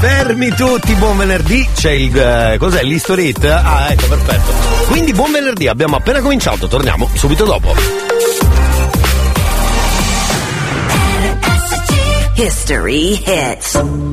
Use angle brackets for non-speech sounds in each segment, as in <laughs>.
Fermi tutti, buon venerdì. C'è il. eh, cos'è? L'History Hit? Ah, ecco, perfetto. Quindi buon venerdì, abbiamo appena cominciato, torniamo subito dopo. History hits.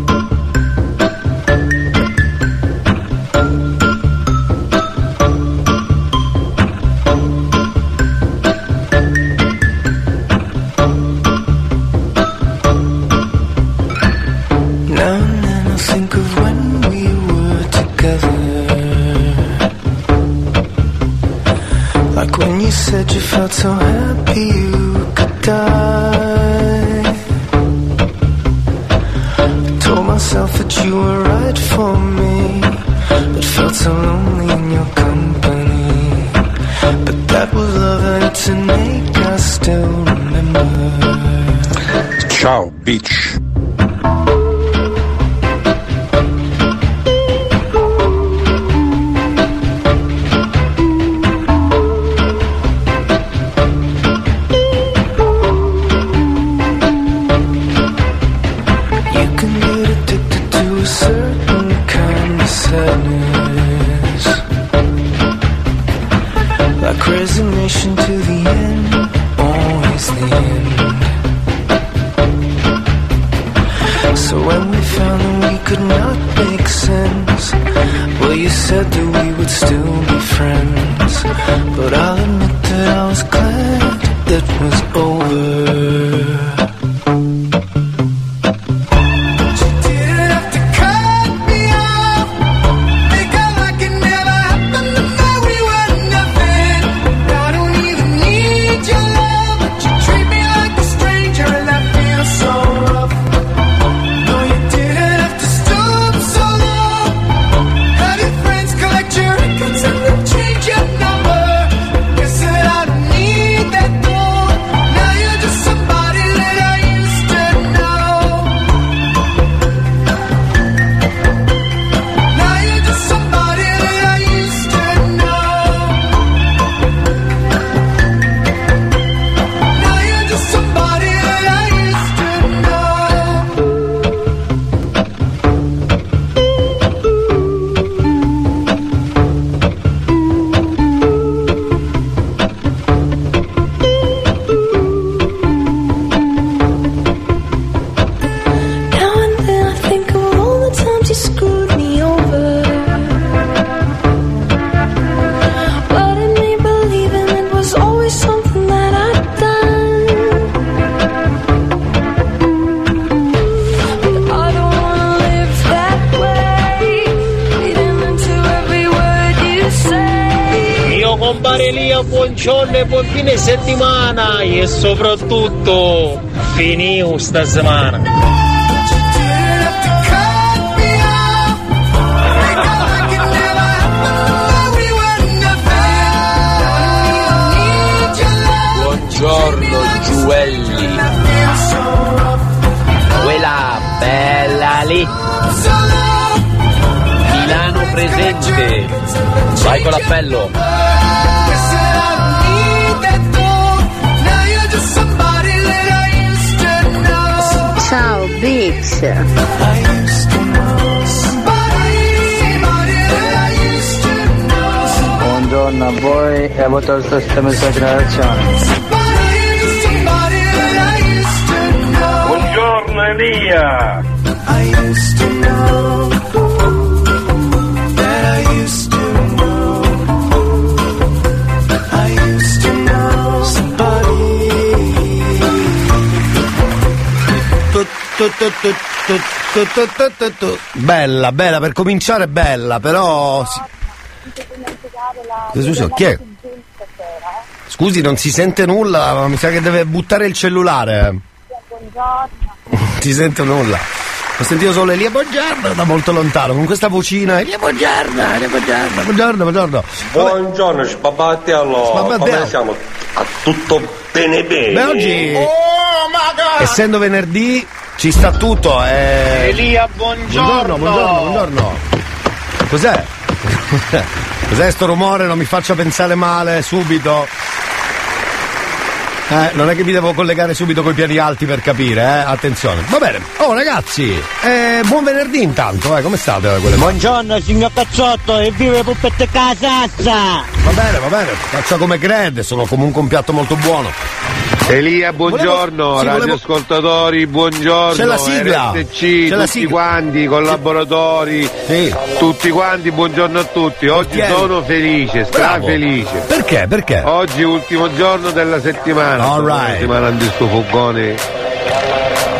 Felt so happy you could die. I told myself that you were right for me, but felt so lonely in your company. But that was love and tonight I still remember. Ciao, bitch. da semana. 14 stemessa generazione. Buongiorno Elia! Bella, bella, per cominciare bella, però si- Scusa, chi è? Scusi, non si sente nulla, ma mi sa che deve buttare il cellulare. Non <laughs> si sente nulla. Ho sentito solo Elia Buongiorno da molto lontano, con questa vocina. Elia Buongiorno, Elia Buongiorno, buongiorno, buongiorno. Buongiorno. Sbabattiello. Come siamo? A tutto bene bene. Beh, oggi, essendo venerdì, ci sta tutto. Eh... Elia, Buongiorno, buongiorno, buongiorno. Cos'è? Cos'è sto rumore? Non mi faccia pensare male subito. Eh, non è che vi devo collegare subito coi piedi alti per capire, eh? Attenzione. Va bene. Oh ragazzi, eh, buon venerdì intanto, eh, come state eh, quelle Buongiorno signor Cazzotto e vive puppette casazza! Va bene, va bene, faccia come crede, sono comunque un piatto molto buono. Elia, buongiorno, Volevo- sì, volevo- radioascoltatori, buongiorno. C'è la sigla. RSC, C'è la tutti sigla. quanti, collaboratori, tutti quanti, buongiorno a tutti. Oggi Portieri. sono felice, Bravo. strafelice. Perché? Perché? Oggi ultimo giorno della settimana. All Sono right. Settimana di sto fugone.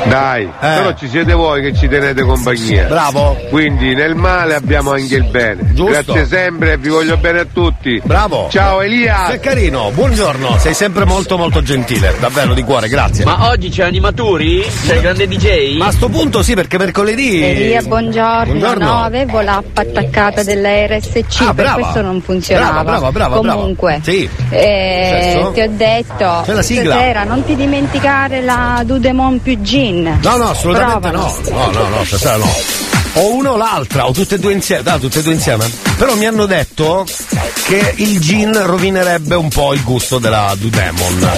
Dai, però ci siete voi che ci tenete compagnia. Eh. Bravo. Quindi nel male abbiamo anche il bene. Giusto. Grazie sempre e vi voglio bene a tutti. Bravo. Ciao Elia. Che carino, buongiorno, sei sempre molto molto gentile, davvero di cuore, grazie. Ma oggi c'è Animaturi? C'è il grande DJ? Ma a sto punto sì, perché mercoledì. Elia, buongiorno. Buongiorno. No, avevo l'app attaccata della RSC, Ah, per brava. questo non funzionava. Brava, brava, brava, Comunque. Sì. eh, ti ho detto C'è la sigla. stasera non ti dimenticare la Dudemon più gin. No, no, assolutamente Provalo. no. No, no, no, stasera no. O uno o l'altra, o tutte e due insieme, da, tutte e due insieme. Però mi hanno detto che il gin rovinerebbe un po' il gusto della Dudemon.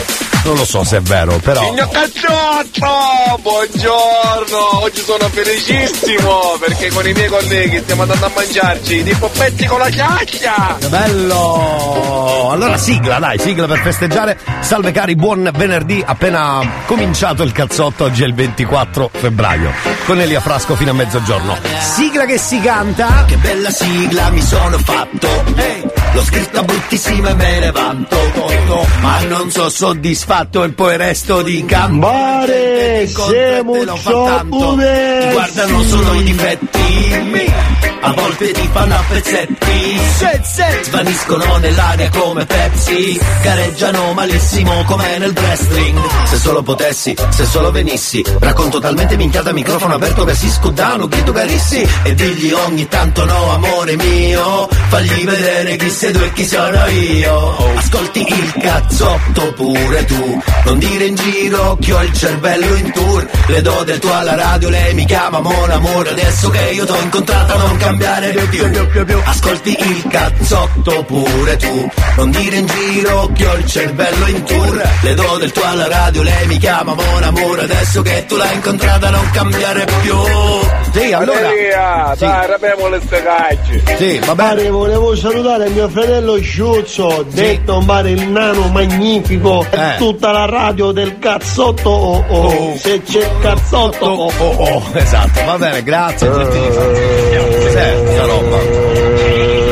Non lo so se è vero, però. Signor Cacciotto, buongiorno, oggi sono felicissimo perché con i miei colleghi stiamo andando a mangiarci dei poppetti con la chiacchia. Che bello! Allora sigla, dai, sigla per festeggiare. Salve cari, buon venerdì, appena cominciato il cazzotto, oggi è il 24 febbraio, con Elia Frasco fino a mezzogiorno. Sigla che si canta. Che bella sigla mi sono fatto Ehi, L'ho scritta bruttissima e me ne vanto Ma non sono soddisfatto e poi resto di campare siamo Ti guardano solo i difetti. A volte ti fanno a pezzetti. Svaniscono nell'aria come Pepsi. Gareggiano malissimo come nel wrestling. Se solo potessi, se solo venissi. Racconto talmente minchiata microfono aperto che si scudano Grido carissi e digli ogni tanto no amore mio Fagli vedere chi sei tu e chi sono io. Ascolti il cazzotto pure tu. Non dire in giro che ho il cervello in tour. Le do del tuo alla radio, lei mi chiama mon amore. Adesso che io t'ho incontrata non cambiare più Ascolti il cazzotto pure tu. Non dire in giro che ho il cervello in tour. Le do del tuo alla radio, lei mi chiama mon amore. Adesso che tu l'hai incontrata non cambiare più. Sì, allora. Elia, Sì. dai, rapiamo le stecaggi. Sì, va bene. Volevo salutare mio fratello Sciuzzo, detto mare il nano magnifico, Eh. tutta la radio del cazzotto oh, oh. se c'è il cazzotto oh, Oh, oh, esatto, va bene, grazie, gentilissimo. Cos'è questa roba?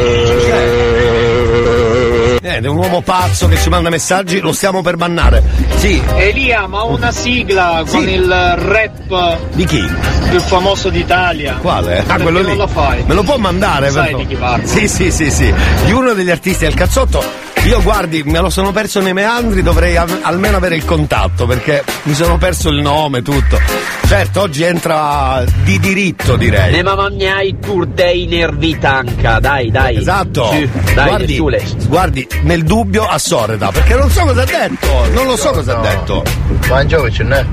Niente, un uomo pazzo che ci manda messaggi, lo stiamo per bannare. Sì, Elia, ma una sigla con il rap di chi? più famoso d'Italia. Quale? Ah, quello lì. non la fai? Me lo può mandare? Sai per di chi parlo. Sì, sì, sì, sì. Di uno degli artisti del cazzotto. Io guardi, me lo sono perso nei meandri, dovrei al- almeno avere il contatto perché mi sono perso il nome, tutto. Certo, oggi entra di diritto, direi. Ne mamma mia i tour dei nervi tanca, dai, dai. Esatto. Sì, dai, guardi, guardi, nel dubbio a Soreda, perché non so cosa ha detto. Non lo so cosa ha detto. Mangiamoci, ne?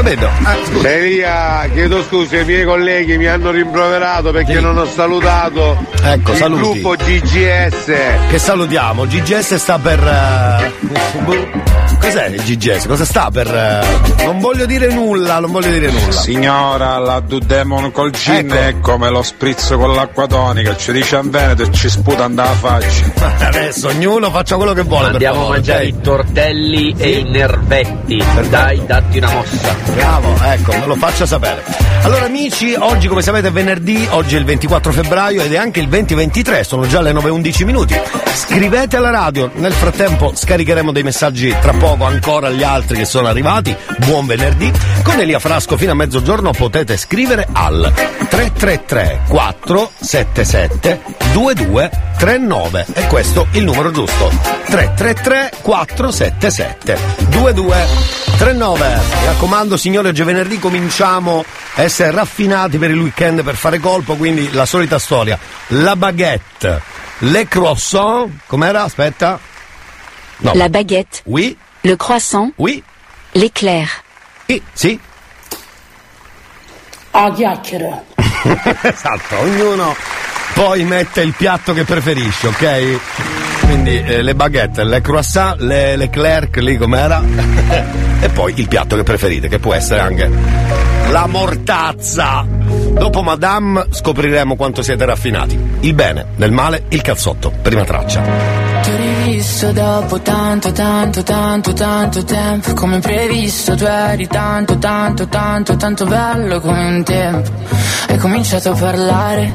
Vedo. Ah. Elia, chiedo scusa, i miei colleghi mi hanno rimproverato perché non ho salutato Ecco, il saluti. gruppo GGS. Che salutiamo. GGS sta per. boh, Cos'è il GGS? Cosa sta per. eh, Non voglio dire nulla, non voglio dire nulla. Signora, la Dudemon col gin Ecco. è come lo sprizzo con l'acqua tonica, ci dice in Veneto e ci sputa andava faccia. <laughs> Adesso ognuno faccia quello che vuole. Andiamo a mangiare ok? i tortelli e i nervetti. Dai, datti una mossa. Bravo, me lo faccia sapere. Allora amici, oggi come sapete è venerdì, oggi è il 24 febbraio ed è anche il 2023, sono già le 9.11 minuti. Scrivete alla radio, nel frattempo scaricheremo dei messaggi tra poco ancora gli altri che sono arrivati. Buon venerdì. Con Elia Frasco fino a mezzogiorno potete scrivere al 333 477 2239 e questo il numero giusto. 333 477 2239. Mi raccomando signori, oggi è venerdì cominciamo a essere raffinati per il weekend per fare colpo, quindi la solita storia. La baguette, le croissants, com'era? Aspetta. No. La baguette. Oui. Le croissant. Oui. L'éclair. Sì, sì. A chiacchiera. <laughs> esatto, ognuno poi mette il piatto che preferisce, ok? Quindi eh, le baguette, le croissant, le, le clerc lì com'era? <laughs> e poi il piatto che preferite, che può essere anche la mortazza. Dopo Madame scopriremo quanto siete raffinati. Il bene, nel male, il cazzotto. Prima traccia. Ti ho rivisto dopo tanto, tanto, tanto, tanto tempo Come previsto tu eri tanto, tanto, tanto, tanto bello come un tempo Hai cominciato a parlare,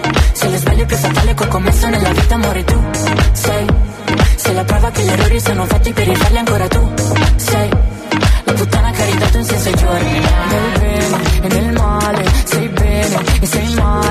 Sei lo sbaglio più fatale che ho commesso nella vita amore tu. Sei Sei la prova che gli errori sono fatti per rifarli ancora tu. Sei La puttana che ha ridato un senso ai giorni. Nel bene e nel male sei bene e sei male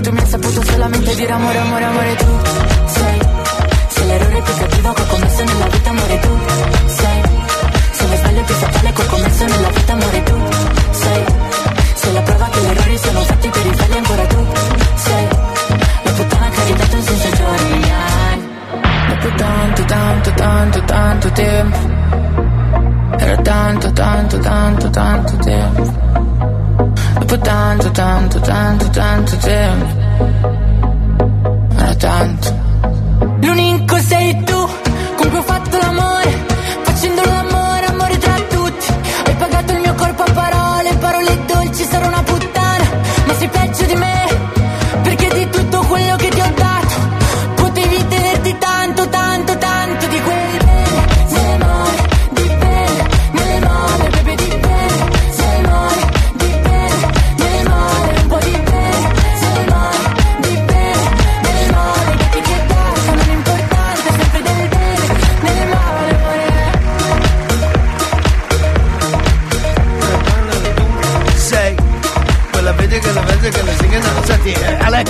Tu mi hai saputo solamente dire amore, amore, amore tu Sei. Sei l'errore più cattivo che ho commesso nella vita, amore tu Sei. Sei lo sbaglio più fatale che ho commesso nella vita, amore tu Sei. Sei la prova che gli errori sono fatti per rifarli ancora tu Sei. La puttana che ha ridato un senso giorni. Dopo tanto, tanto, tanto, tanto tempo. Era tanto, tanto, tanto, tanto tempo Dopo tanto, tanto, tanto, tanto tempo. Era tanto. L'unico sei tu con cui ho fatto l'amore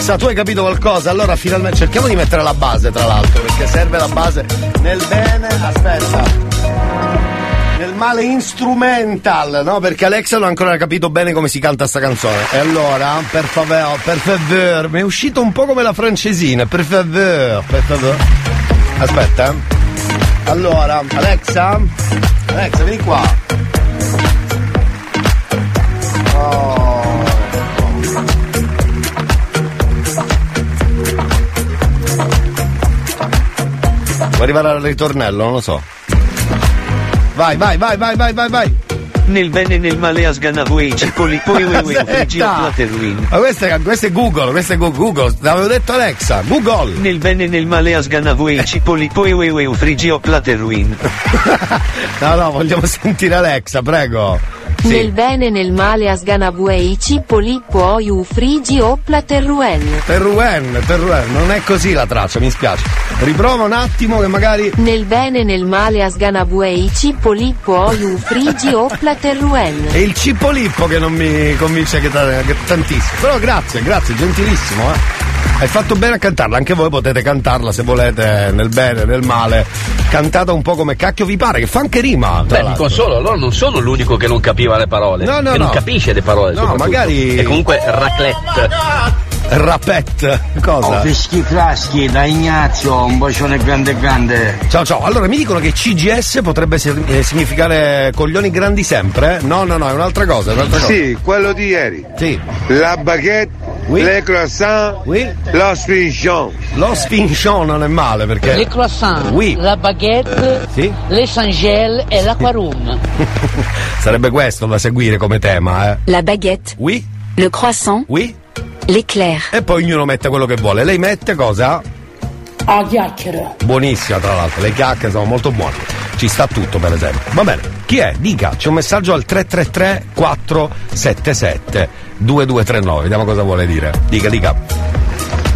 Alexa, tu hai capito qualcosa? Allora finalmente cerchiamo di mettere la base, tra l'altro, perché serve la base nel bene. Aspetta. Nel male instrumental, no? Perché Alexa non ha ancora capito bene come si canta sta canzone. E allora, per favore, per favore, mi è uscito un po' come la francesina. Per favore, per favore. Aspetta. eh. Allora, Alexa? Alexa, vieni qua. Vuoi arrivare al ritornello? Non lo so. Vai, vai, vai, vai, vai, vai, vai. Nel bene e nel male a sganavui cipoli poi ui ui. Ma questo è, questo è Google, questo è Google. L'avevo detto Alexa, Google. Nel bene e nel male a sganavui cipoli poi ui ui frigio platerwin. <laughs> No, no, vogliamo sentire Alexa, prego. Sì. Nel bene e nel male a sganavuei cipoli poi u frigi opla terruen. Terruen, Terruen, non è così la traccia, mi spiace. Riprova un attimo che magari. Nel bene e nel male a sganavuei cipoli poi u frigi <laughs> opla terruen. È il Cipolippo che non mi convince che, che tantissimo. Però grazie, grazie, gentilissimo, eh. Hai fatto bene a cantarla, anche voi potete cantarla se volete, nel bene, nel male. Cantata un po' come cacchio vi pare, che fa anche rima. tra Beh, di l'altro. consolo, allora non sono l'unico che non capiva le parole. No, no, che no. non capisce le parole. No, magari- E comunque raclette. Rapet, cosa? Oh, fischi fraschi da Ignazio, un bacione grande grande. Ciao ciao, allora mi dicono che CGS potrebbe eh, significare coglioni grandi sempre? eh? No, no, no, è un'altra cosa, è un'altra cosa. Sì, quello di ieri. Sì. La baguette, le croissants, lo spinchon. Lo spinchon non è male perché. Les croissants, Oui. la baguette, Sì. les sangelles e l'acquarum. Sarebbe questo da seguire come tema, eh. La baguette. Oui. Le croissant. Oui. L'éclair. E poi ognuno mette quello che vuole. Lei mette cosa? A chiacchiere. Buonissima tra l'altro, le chiacchiere sono molto buone. Ci sta tutto per esempio. Va bene, chi è? Dica, c'è un messaggio al 333 477 2239, vediamo cosa vuole dire. Dica, dica.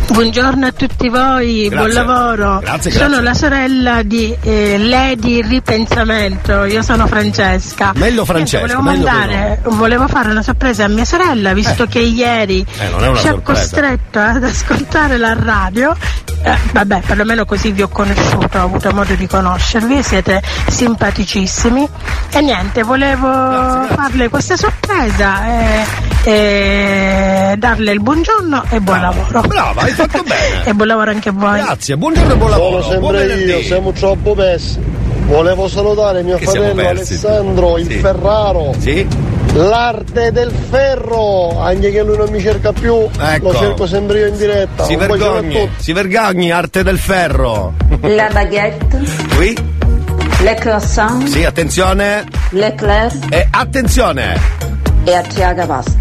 Buongiorno a tutti voi, buon Grazie. lavoro. Grazie, sono grazie. la sorella di eh, Lady Ripensamento, io sono Francesca. Niente, Francesca, volevo meglio mandare, volevo fare una sorpresa a mia sorella, visto che ieri Eh, ci ha costretto ad ascoltare la radio. Eh, vabbè, perlomeno così vi ho conosciuto, ho avuto modo di conoscervi, siete simpaticissimi. E niente, volevo farle questa sorpresa e, darle il buongiorno e buon lavoro. Brava, fatto bene. e buon lavoro anche a voi. Grazie, buongiorno e buon lavoro. Sono buon sempre venerdì. io, siamo troppo persi. Volevo salutare mio Che fratello? Alessandro, il Sì. Ferraro. Sì. L'arte del ferro, anche che lui non mi cerca più, Ecco. lo cerco sempre io in diretta. Si Un vergogni, si vergogni, arte del ferro. La baguette, Qui? le croissants, Sì, attenzione. l'éclair E attenzione. E Tiaga Pasta.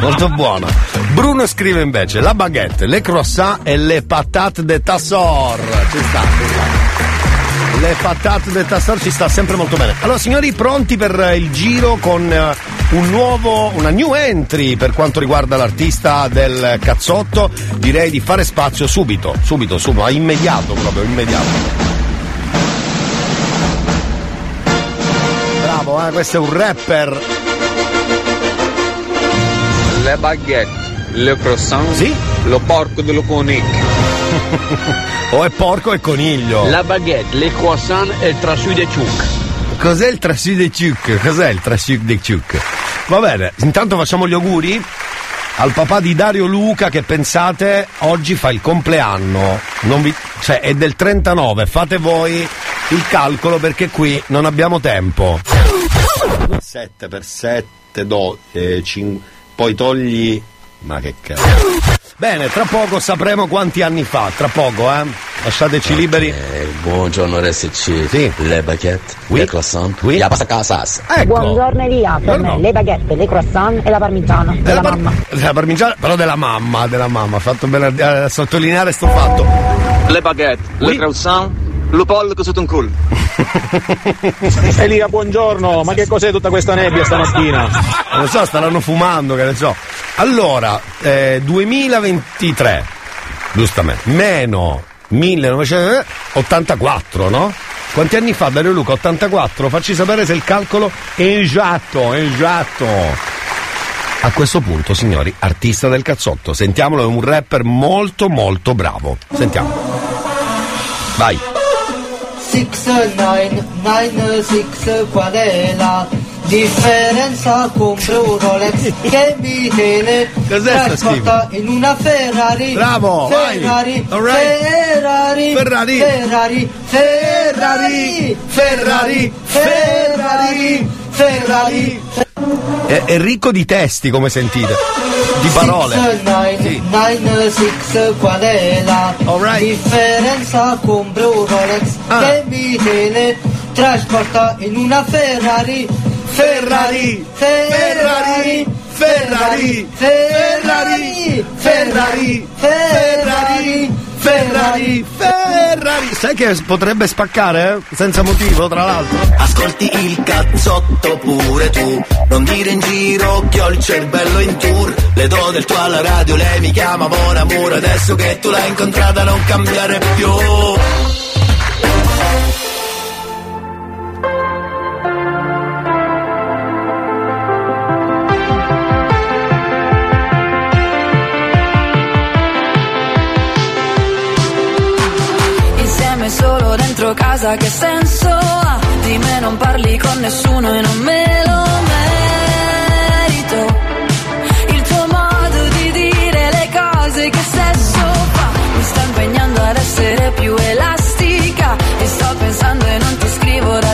Molto buona. Bruno scrive invece la baguette, le croissants e le patate de tassor. Ci sta, ci sta. Le patate de tassor ci sta sempre molto bene. Allora, signori, pronti per il giro con eh, un nuovo, una new entry per quanto riguarda l'artista del cazzotto? Direi di fare spazio subito, subito, subito, immediato proprio, immediato. Eh, questo è un rapper. Le baguette, le croissant, sì? lo porco dello coniglio. o è porco e coniglio. La baguette, le croissant e il trasù de ciuc. Cos'è il trasù de ciuc? Cos'è il trasù de ciuc? Va bene, intanto facciamo gli auguri al papà di Dario Luca che pensate oggi fa il compleanno. Vi- cioè è del 39, fate voi il calcolo perché qui non abbiamo tempo. 7 per 7, do, eh, cin- poi togli... Ma che cazzo. Bene, tra poco sapremo quanti anni fa, tra poco, eh. Lasciateci liberi. buongiorno RSC. Sì. Le baguette, Oui. le croissant, Oui. la pasta casas. Ecco. Buongiorno Elia, per Buongiorno. me le baguette, le croissant e la parmigiana della Della par- mamma. Della parmigiana, però della mamma, della mamma. Ha fatto bene a, a sottolineare sto fatto. Le baguette, le croissant, lo pollo sotto un culo. <laughs> Elia, buongiorno, ma che cos'è tutta questa nebbia stamattina? Non lo so, staranno fumando, che ne so. Allora, eh, 2023, giustamente, meno 1984, no? Quanti anni fa Dario Luca? 84? Facci sapere se il calcolo è esatto, è esatto. A questo punto, signori, artista del cazzotto, sentiamolo, è un rapper molto molto bravo. Sentiamo. Vai. 6996 qual è la differenza con un Rolex <laughs> che mi tiene trasporta in una Ferrari Bravo. Ferrari Alright. Ferrari Ferrari. Ferrari Ferrari Ferrari Ferrari Ferrari È, è ricco di testi, come sentite. Di parole. 6996 qual è la differenza con un Rolex Ah. che mi tiene trasporta in una Ferrari. Ferrari. Ferrari. Ferrari. Ferrari. Ferrari. Ferrari. Ferrari, Ferrari. Sai che potrebbe spaccare? eh? Senza motivo, tra l'altro. Ascolti il cazzotto pure tu Non dire in giro che ho il cervello in tour Le do del tuo alla radio, lei mi chiama Mon Amour Adesso che tu l'hai incontrata non cambiare più dentro casa che senso ha? Di me non parli con nessuno e non me lo merito Il tuo modo di dire le cose che sesso fa Mi sta impegnando ad essere più elastica E sto pensando e non ti scrivo da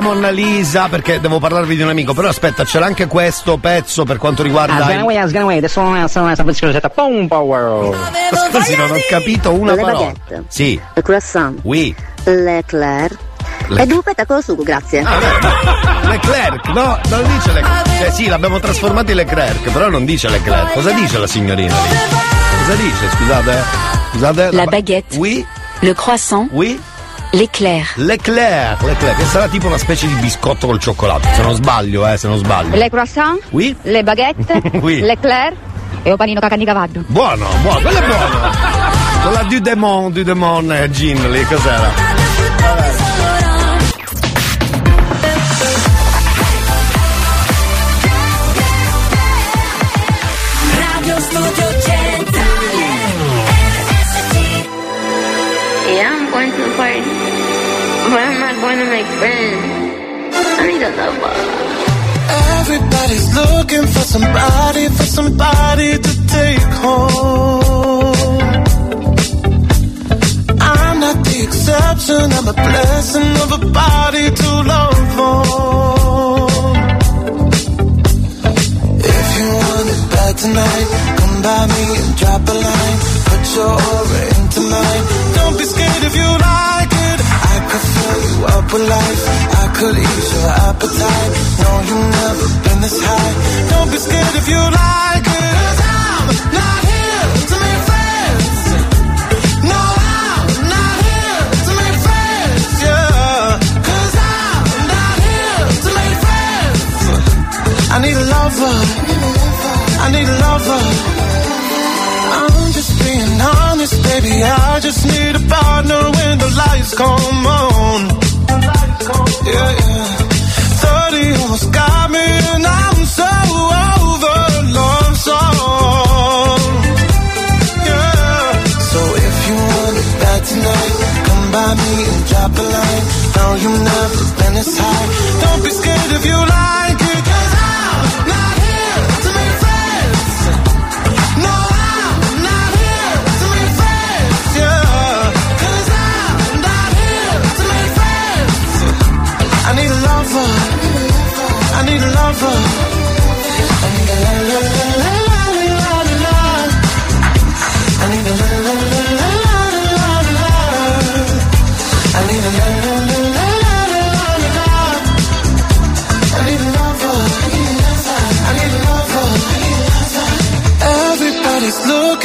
Salutiamo Annalisa perché devo parlarvi di un amico, però aspetta, c'era anche questo pezzo per quanto riguarda. il- adesso non è power. Scusi, non ho capito una Le parola. baguette. Sì, Le croissant. oui. L'eclair. Le- E due petta con lo sugo, grazie. Leclerc, no, non dice Leclerc. Cioè sì, l'abbiamo trasformato in Leclerc, però non dice Leclerc. Cosa dice la signorina lì? Cosa dice, scusate? Scusate? La ba- baguette. Oui. Le croissant. Oui. L'éclair. Leclerc, Leclerc, che sarà tipo una specie di biscotto col cioccolato, se non sbaglio, eh, se non sbaglio. Le croissant. Oui. Le baguette. <laughs> Oui. L'eclair. E un panino cacca di cavallo. Buono, buono, quello è buono. Con la Du Demon, Du Demon eh, Gin lì, cos'era? Radio Friends. I need a lover. Everybody's looking for somebody, for somebody to take home. I'm not the exception, I'm a blessing of a body to love on. If you want it bad tonight, come by me and drop a line. Put your aura with life. I could ease your appetite. No, you've never been this high. Don't be scared if you like it. Cause I'm not here to make friends. No, I'm not here to make friends. Yeah. Cause I'm not here to make friends. I need a lover. I need a lover. I'm just being honest, baby. I just need a partner when the lights come on. Yeah, yeah. 30 almost got me, and I'm so over love. Yeah. So if you want it tonight, come by me and drop a line. know you've never been this high. Don't be scared if you like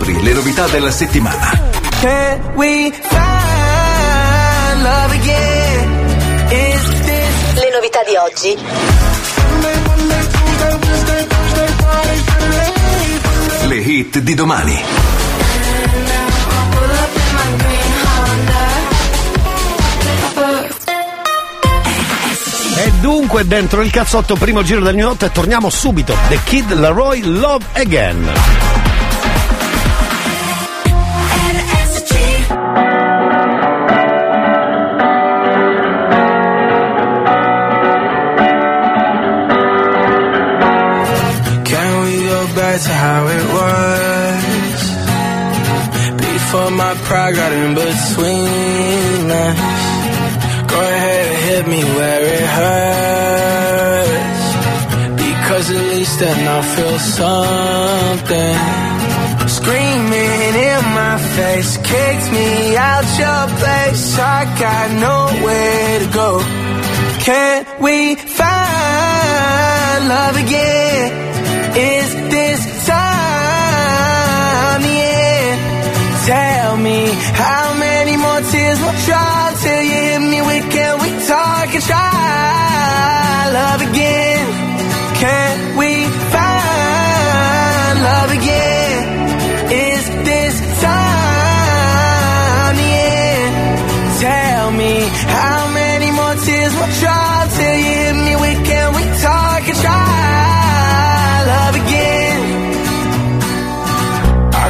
Scopri le novità della settimana. Can we find love again? Is this Le novità di oggi. Le hit di domani. E dunque dentro il cazzotto primo giro del New Hot e torniamo subito. The Kid Laroi Love Again. Then I'll feel something. Screaming in my face, kicked me out your place. I got nowhere to go. Can we find love again? Is this time the end? Tell me how many more tears will dry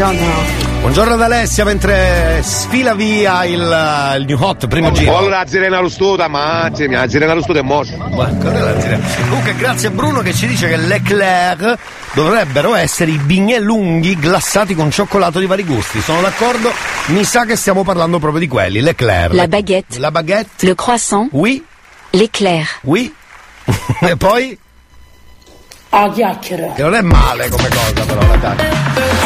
Again? Buongiorno ad Alessia mentre sfila via il, il New Hot primo giro. Allora la sirena rustuta, ma la sirena rustuta è morta. Comunque grazie a Bruno che ci dice che Leclerc dovrebbero essere i bignè lunghi glassati con cioccolato di vari gusti. Sono d'accordo? Mi sa che stiamo parlando proprio di quelli. Leclerc. La baguette. La baguette. Le croissant. Oui. L'éclair. Oui. <laughs> e poi? A chiacchiera. Che non è male come cosa però la chiacchiera.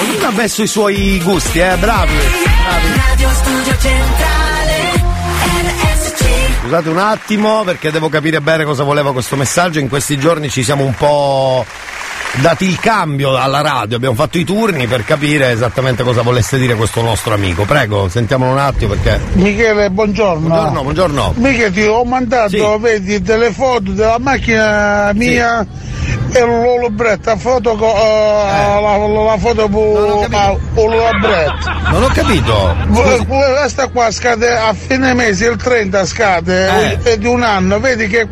Ognuno ha messo i suoi gusti, eh, bravi. bravi. Radio Studio Centrale RSC Scusate un attimo perché devo capire bene cosa voleva questo messaggio. In questi giorni ci siamo un po' dati il cambio alla radio, abbiamo fatto i turni per capire esattamente cosa volesse dire questo nostro amico. Prego, sentiamolo un attimo perché. Michele, buongiorno. Buongiorno, buongiorno. Michele, ti ho mandato, Sì. vedi, delle foto della macchina mia e l'olibretto, la foto, co- eh, la, la foto per l'olibretto. Non ho capito. Questa qua scade a fine mese, il 30 scade, Eh. è di un anno. Vedi che,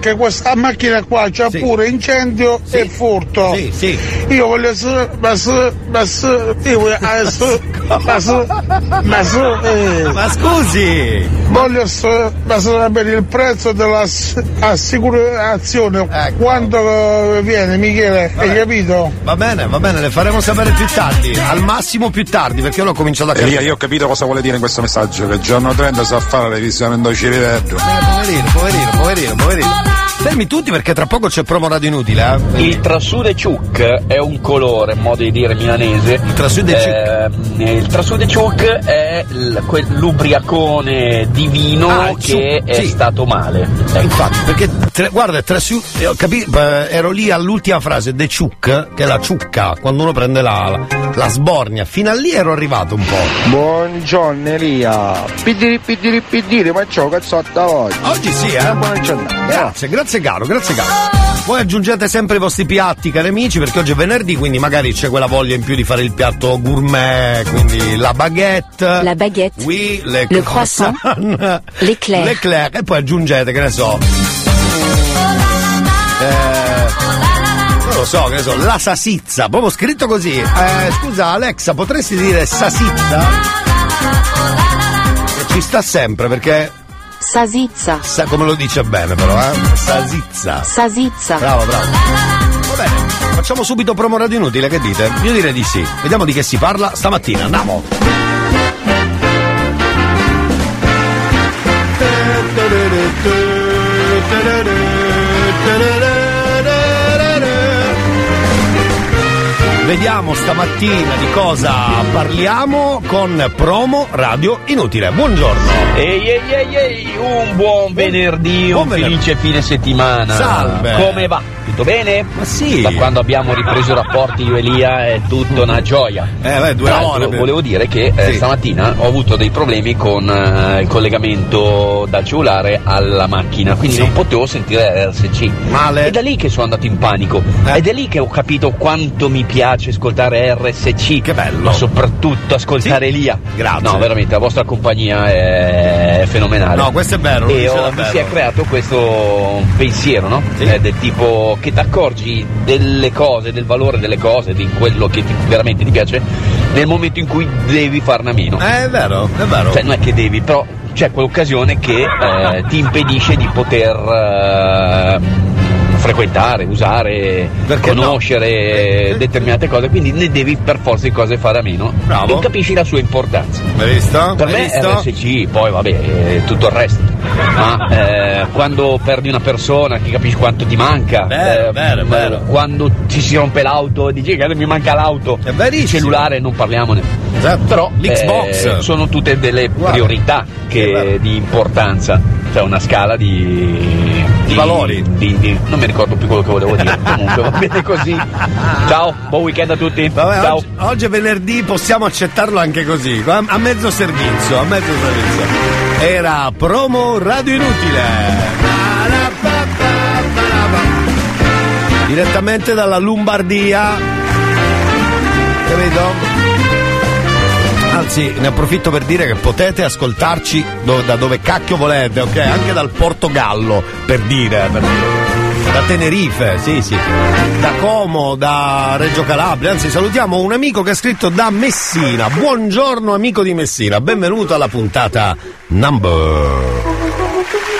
che questa macchina qua c'ha pure incendio e furto. Sì, sì. Io voglio su, ma su, ma su, io voglio, <laughs> ah, su, ma su, ma su, eh. Ma scusi! Voglio su, ma sapere il prezzo dell'assicurazione, quanto eh, viene Michele, hai capito? Va bene, va bene, le faremo sapere più tardi. Al massimo più tardi perché io l'ho cominciato a Elia, capire. io ho capito cosa vuole dire in questo messaggio, che il giorno 30 sa fare la revisione in Civivetto. Poverino, poverino, poverino, poverino. Fermi tutti perché tra poco c'è promo radio inutile, eh. Il trasude ciuc è un colore, modo di dire milanese. Il trasude ciuc? il trasude ciuc è l- quel l'ubriacone divino Ah, che ciuc, è sì. stato male. Infatti, perché tre- guarda, tra su- eh, eh, ero lì all'ultima frase, de ciuc, che è la ciucca, quando uno prende la, la, la sbornia. Fino a lì ero arrivato un po'. Buongiorno Elia. Pidiri pidiri pidiri, ma ciò cazzotta oggi. Oggi sì, eh? Buona giornata. Grazie, grazie caro, grazie caro. Poi aggiungete sempre i vostri piatti, cari amici, perché oggi è venerdì, quindi magari c'è quella voglia in più di fare il piatto gourmet, quindi la baguette. La baguette. Oui, le, Le croissant. L'éclair. <laughs> L'éclair. E poi aggiungete, che ne so. Eh, non lo so, che ne so, la sasizza, proprio scritto così. Eh, scusa Alexa, potresti dire sasizza? Ci sta sempre perché Sasizza. sa come lo dice bene però, eh? Sasizza. Sasizza. Bravo, bravo. Va bene, facciamo subito promo radio inutile, che dite? Io direi di sì. Vediamo di che si parla stamattina, andiamo. Vediamo stamattina di cosa parliamo con promo radio inutile. Buongiorno. Ehi ehi ehi ehi, un buon venerdì, un felice fine settimana. Salve. Come va? Tutto bene? Ma sì. Da quando abbiamo ripreso i rapporti io e Elia è tutta una gioia. Eh, beh, due ore volevo dire che eh, Sì. stamattina ho avuto dei problemi con eh, il collegamento dal cellulare alla macchina, quindi non potevo sentire RSC. Male. Eh. È da lì che sono andato in panico. Ed è lì che ho capito quanto mi piace ascoltare RSC. Che bello. Ma soprattutto ascoltare Elia. Grazie. No, veramente, la vostra compagnia è fenomenale. No, questo è vero, lo E ho- mi davvero. si è creato questo pensiero, no? Eh, del tipo che ti accorgi delle cose, del valore delle cose, di quello che ti- veramente ti piace nel momento in cui devi farne a meno. Eh, è vero, è vero. Cioè, non è che devi, però c'è quell'occasione che eh, ti impedisce di poter eh, frequentare, usare, conoscere determinate cose, quindi ne devi per forza di cose fare a meno Bravo. e capisci la sua importanza. Hai visto? Per Hai me visto? RSC, poi vabbè, eh, tutto il resto. Ma eh, quando perdi una persona che capisci quanto ti manca, Vero, eh, vero, vero. quando ci si rompe l'auto e dici che mi manca l'auto, il cellulare non parliamone. Però L'Xbox. eh, sono tutte delle priorità che- di importanza, cioè una scala di, di valori. di- di- non mi ricordo più quello che volevo dire. <laughs> Comunque va bene così. Ciao, buon weekend a tutti. Vabbè, Ciao. oggi, oggi è venerdì, possiamo accettarlo anche così, a, a mezzo servizio, a mezzo servizio. Era promo radio inutile. Direttamente dalla Lombardia. Capito? Anzi, ne approfitto per dire che potete ascoltarci do- da dove cacchio volete, ok? Anche dal Portogallo, per dire. Per. Da Tenerife, sì, sì. Da Como, da Reggio Calabria. Anzi, salutiamo un amico che ha scritto da Messina. Buongiorno amico di Messina, benvenuto alla puntata number.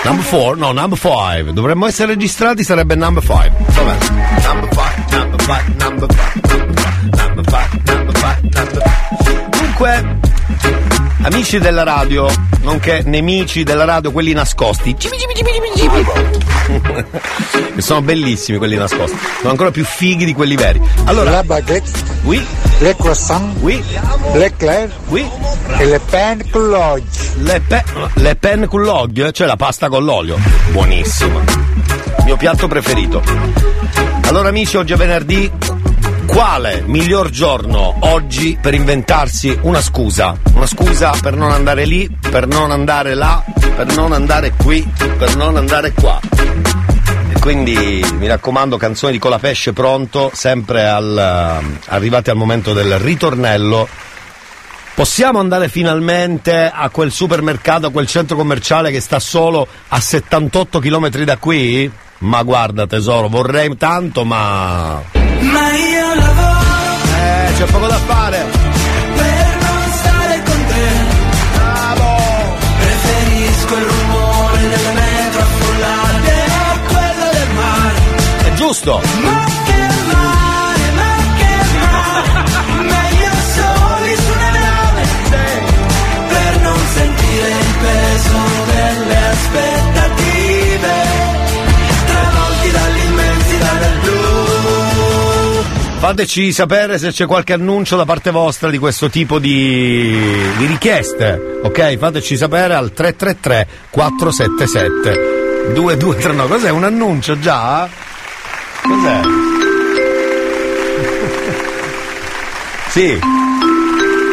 Number 4? No, number 5. Dovremmo essere registrati, sarebbe number 5. Vabbè. Number 5, number 5, number 5, number 5, number 5, number 5. Dunque, amici della radio, nonché nemici della radio, quelli nascosti. Cibi, cibi, cibi, cibi, sono bellissimi quelli nascosti. Sono ancora più fighi di quelli veri. Allora, La baguette. Oui. Le croissant. Oui. L'eclair. Oui. E le pen con l'olio. Le, pe- le pen con l'olio, cioè la pasta con l'olio. Buonissima. Mio piatto preferito. Allora amici, oggi è venerdì. Quale miglior giorno oggi per inventarsi una scusa? Una scusa per non andare lì, per non andare là, per non andare qui, per non andare qua. E quindi mi raccomando, canzoni di Colapesce pronto, sempre al, arrivati al momento del ritornello. Possiamo andare finalmente a quel supermercato, a quel centro commerciale che sta solo a 78 km da qui? Ma guarda tesoro, vorrei tanto, ma... Ma io lavoro Eh, c'è poco da fare. per non stare con te. Bravo! Preferisco il rumore delle metro affollate a quello del mare. È giusto. Ma Fateci sapere se c'è qualche annuncio da parte vostra di questo tipo di, di richieste, ok? Fateci sapere al 333 477 2239. Cos'è un annuncio già? Cos'è? <laughs> Sì.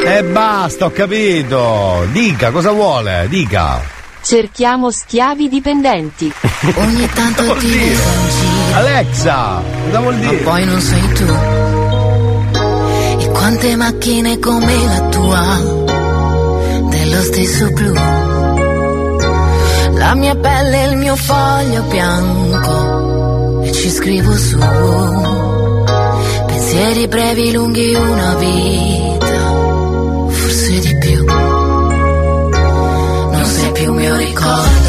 E basta, ho capito. Dica, cosa vuole? Dica. Cerchiamo schiavi dipendenti. Ogni tanto ti in giro, Alexa, cosa vuol dire? ma poi non sei tu. E quante macchine come la tua, dello stesso blu. La mia pelle è il mio foglio bianco e ci scrivo su. Pensieri brevi, lunghi, una vita, forse di più. Non sei più mio ricordo.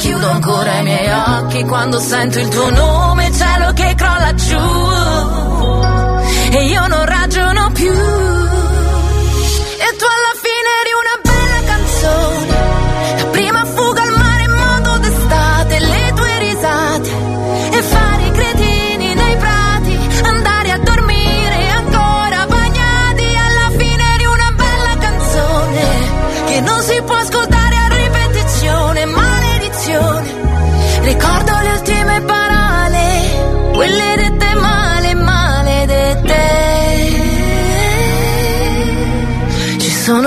Chiudo ancora i miei occhi quando sento il tuo nome, cielo che crolla giù. E io non ragiono più.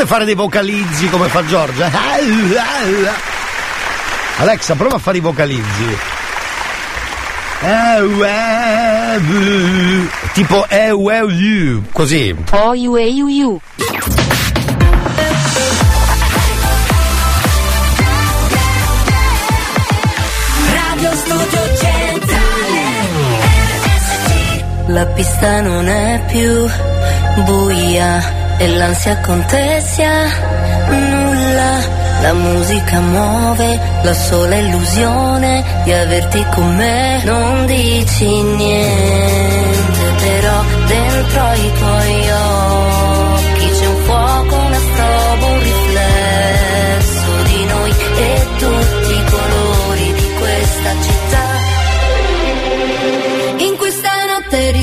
Potete fare dei vocalizzi come fa Giorgia? Alexa, prova a fare i vocalizzi. Eh, bu. Tipo eh, uè, u, così. O you e you you. Radio Studio Centrale La pista non è più buia e l'ansia contessa nulla. La musica muove la sola illusione di averti con me. Non dici niente, però dentro i tuoi occhi c'è un fuoco, una strobo, un riflesso di noi e tutti i colori di questa città. In questa notte di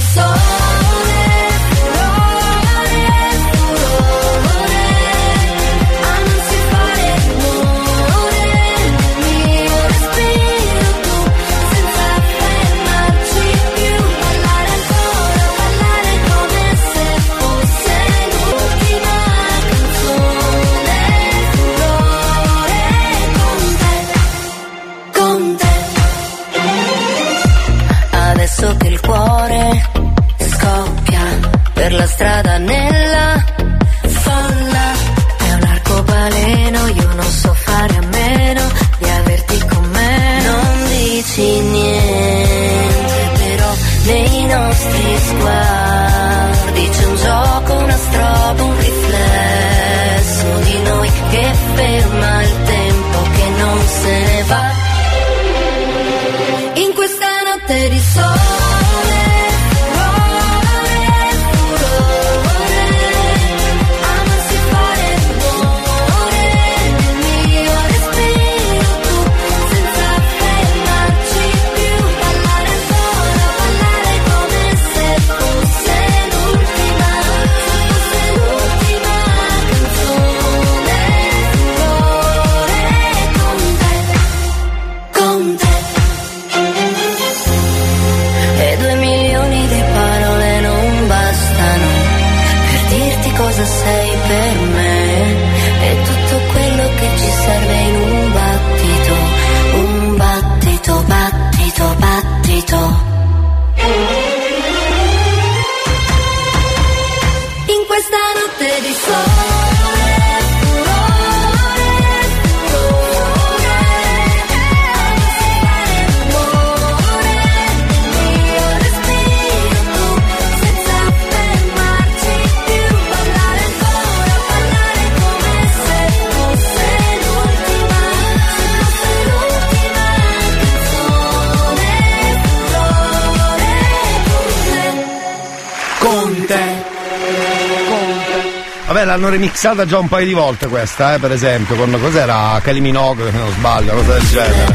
Vabbè, l'hanno remixata già un paio di volte questa, eh, per esempio, con cos'era Kylie Minogue, se non sbaglio, cosa del genere.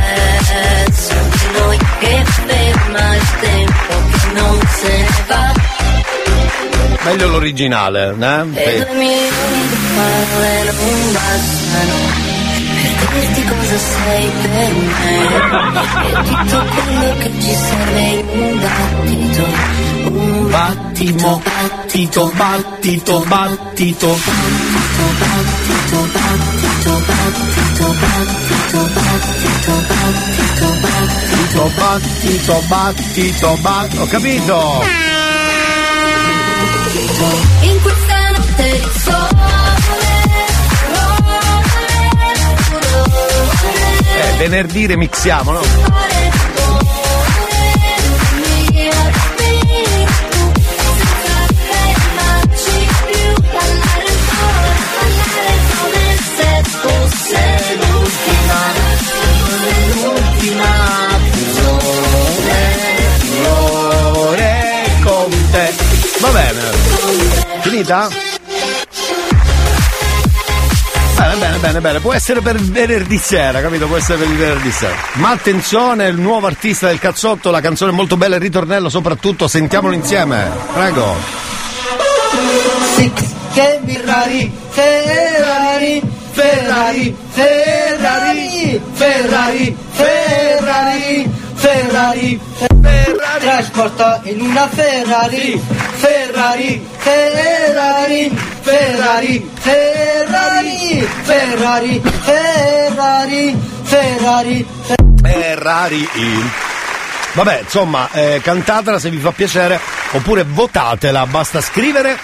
Meglio l'originale, eh? Sì. Dirti cosa sei per me. E tutto quello che ci serve in un battito, un battito, battito, battito, battito, battito, battito, battito, battito, battito, battito, battito, battito, battito, battito, ho capito! In questa notte di sole, Eh, venerdì remixiamo, no? Va bene. Finita? Bene, bene, bene, bene. Può essere per venerdì sera, capito? Può essere per il venerdì sera. Ma attenzione, il nuovo artista del cazzotto, la canzone è molto bella, il ritornello soprattutto, sentiamolo insieme. Prego. Six, che Ferrari, Ferrari, Ferrari, Ferrari, Ferrari, Ferrari. Ferrari trasporta in una Ferrari, Ferrari, Ferrari, Ferrari, Ferrari, Ferrari, Ferrari, Ferrari, Ferrari. Vabbè, insomma, eh, cantatela se vi fa piacere, oppure votatela, basta scrivere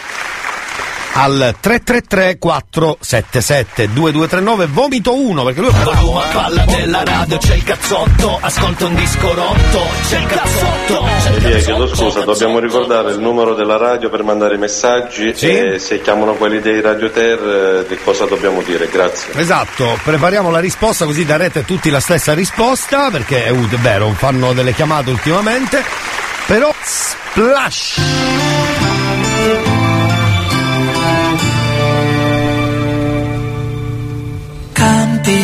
al 333 477 2239 vomito 1 perché lui è bravo, Volume a eh. palla della radio c'è il cazzotto Ascolta un disco rotto C'è il cazzotto C'è il chiedo scusa, dobbiamo ricordare il numero della radio per mandare i messaggi e se chiamano quelli dei Radio Ter eh, di cosa dobbiamo dire, grazie. Esatto, prepariamo la risposta così darete tutti la stessa risposta perché è, è vero, fanno delle chiamate ultimamente. Però splash!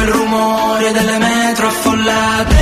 Il rumore delle metro affollate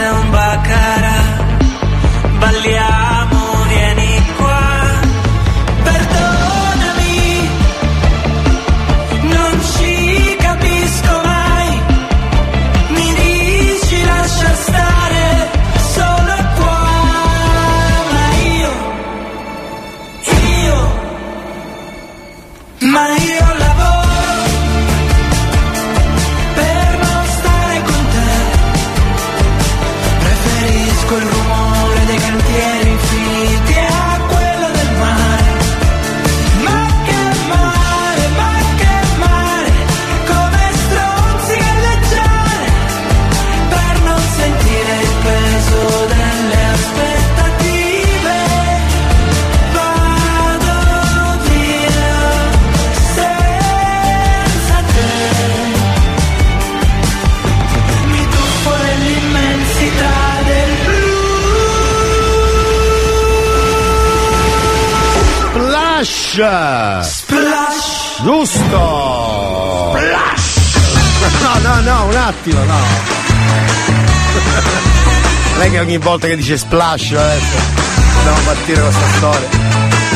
è un balliamo, Splash! Giusto! Splash! No, no, no, un attimo, no. Non è che ogni volta che dice splash adesso dobbiamo partire questa storia.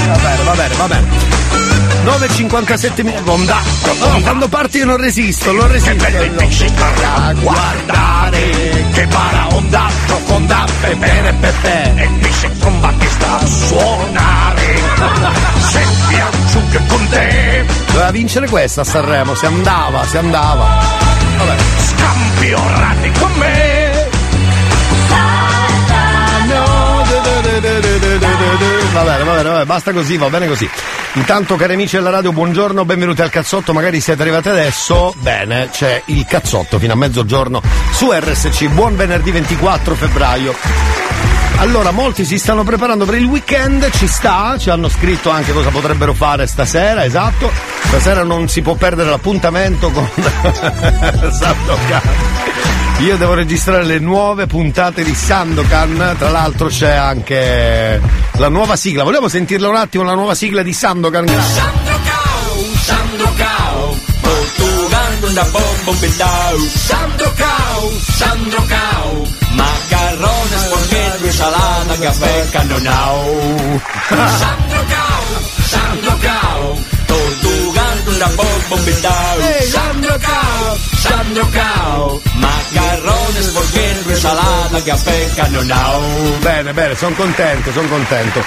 Va bene, va bene, va bene. 9.57 minuti. Onda. Oh, quando parti io non resisto, non resisto. Che bello il pesce a guardare, che para onda, profonda, bene, pepe. E il pesce con A suonare. Senti che con te. Doveva vincere questa a Sanremo, si andava, si andava. Vabbè. Scampionati con me. Va bene, va bene, va bene, basta così, va bene così. Intanto, cari amici della radio, buongiorno, benvenuti al cazzotto. Magari siete arrivati adesso. Bene, c'è il cazzotto fino a mezzogiorno su RSC. Buon venerdì 24 febbraio. Allora, molti si stanno preparando per il weekend, ci sta, ci hanno scritto anche cosa potrebbero fare stasera, esatto. Stasera non si può perdere l'appuntamento con <laughs> Sandokan. Io devo registrare le nuove puntate di Sandokan, tra l'altro c'è anche la nuova sigla. Vogliamo sentirla un attimo, la nuova sigla di Sandokan? Sandokan, Portugal da bombo pedao. Sandokan, macarrones, porqueño, ensalada, café, canonao. Sandokan, Sandokan, Portugal da bombo pedao. Sandokan, Sandokan, macarrones, porqueño, ensalada, café, canonao. Bene, bene, sono contento, sono contento.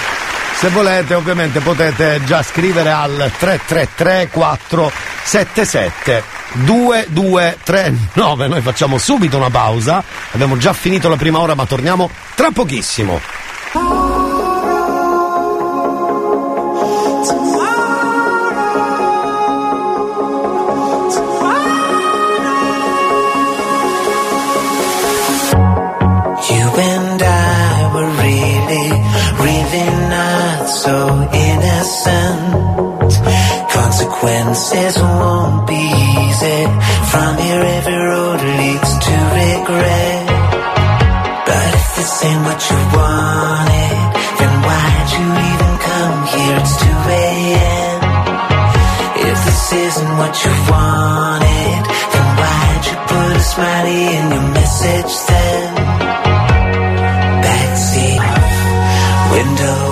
Se volete ovviamente potete già scrivere al 333 477 2239. Noi facciamo subito una pausa. Abbiamo già finito la prima ora, ma torniamo tra pochissimo. Consequences won't be easy. From here, every road leads to regret. But if this ain't what you wanted, then why'd you even come here? It's 2 a.m. If this isn't what you wanted, then why'd you put a smiley in your message then? Backseat, window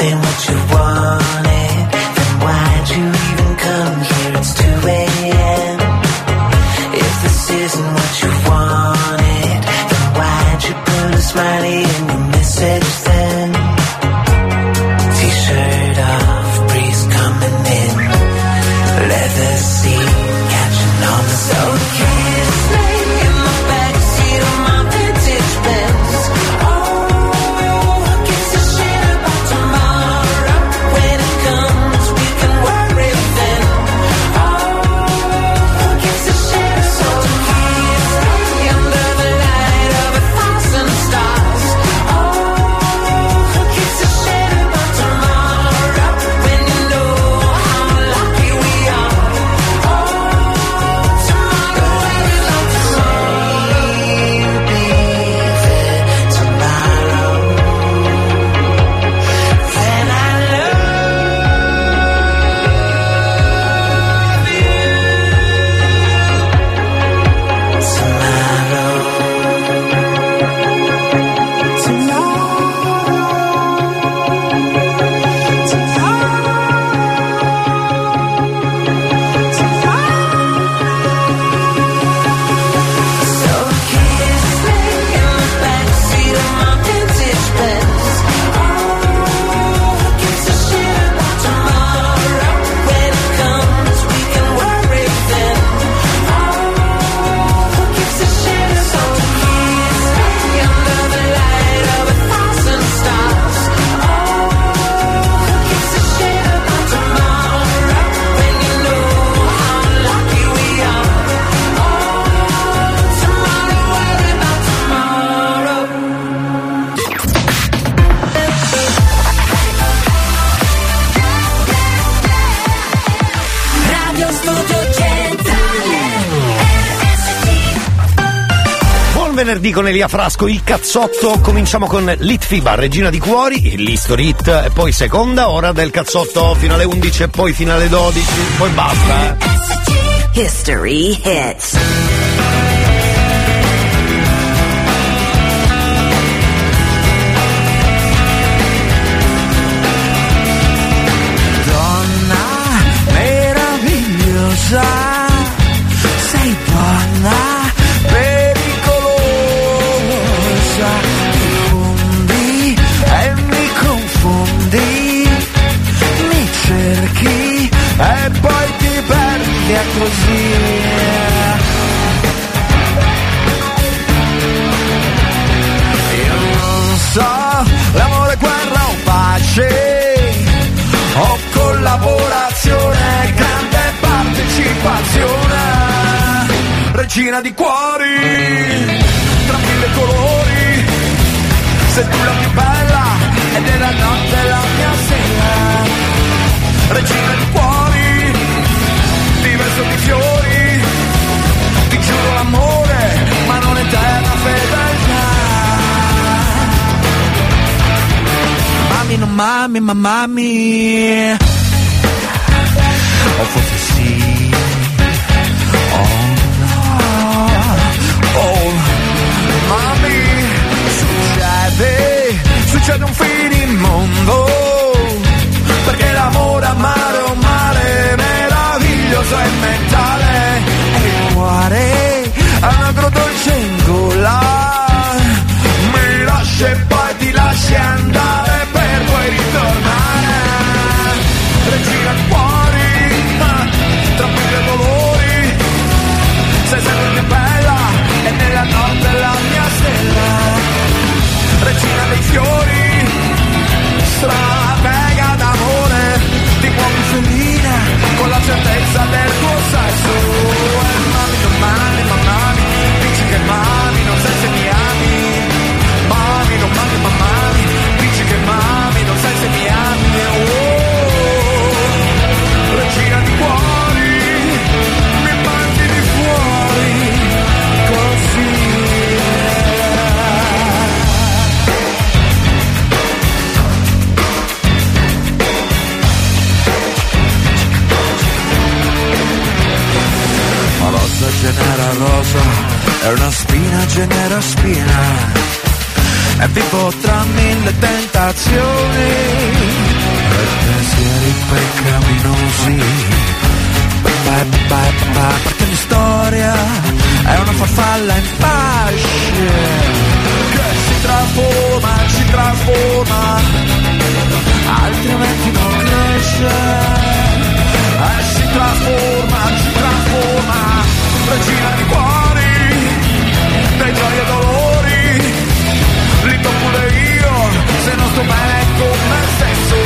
saying what you venerdì con Elia Frasco, il cazzotto. Cominciamo con Litfiba, regina di cuori, l'History Hit, e poi seconda ora del cazzotto fino alle 11 e poi fino alle 12. Poi basta, eh. History hits. Regina di cuori, tra mille colori, sei tu la più bella ed è la notte la mia sera, regina di cuori, diverso di fiori, ti giuro l'amore, ma non eterna fedeltà. Mami, non mami, ma mami. O forse sì. Succede, un finimondo. Perché l'amore amare un mare meraviglioso e mentale. E il cuore agrodolce in gola. Mi lasci e poi ti lasci andare per poi ritornare. Regina cuori, tra mille dolori. Sei sempre più bella e nella notte la mia stella. Regina dei fiori, certezza del tuo sesso. E mami, non mami, ma mami, dici che mami, è una spina genera spina. E vivo tra mille tentazioni, e pensieri peccaminosi. Bye, bye, storia. È una farfalla in fasce. Che si trasforma, si trasforma, altrimenti non cresce. E si trasforma, si trasforma, regina di cuori, gioie e dolori, li do pure io, se non sto bene con me stesso,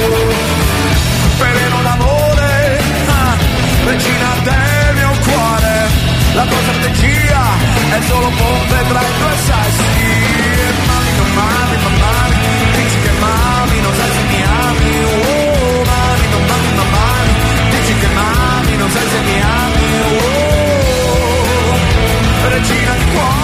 veleno d'amore, ah, regina del mio cuore, la tua strategia è solo ponte tra due sessi, e mami non mami, ma mami, dici che mami, non sai se mi ami, oh, mami non mami, ma mami, dici che mami, non sai se mi ami, oh, regina di cuori,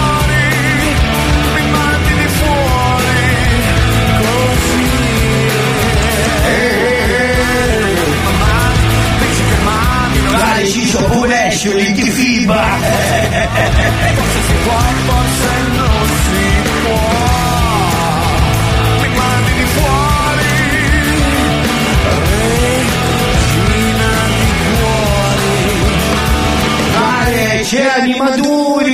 Ciccio, pure esci, lì ti fiba. Forse si può, forse non si può. Mi mandi di fuori, regina di cuori. Dai, c'è animaturi.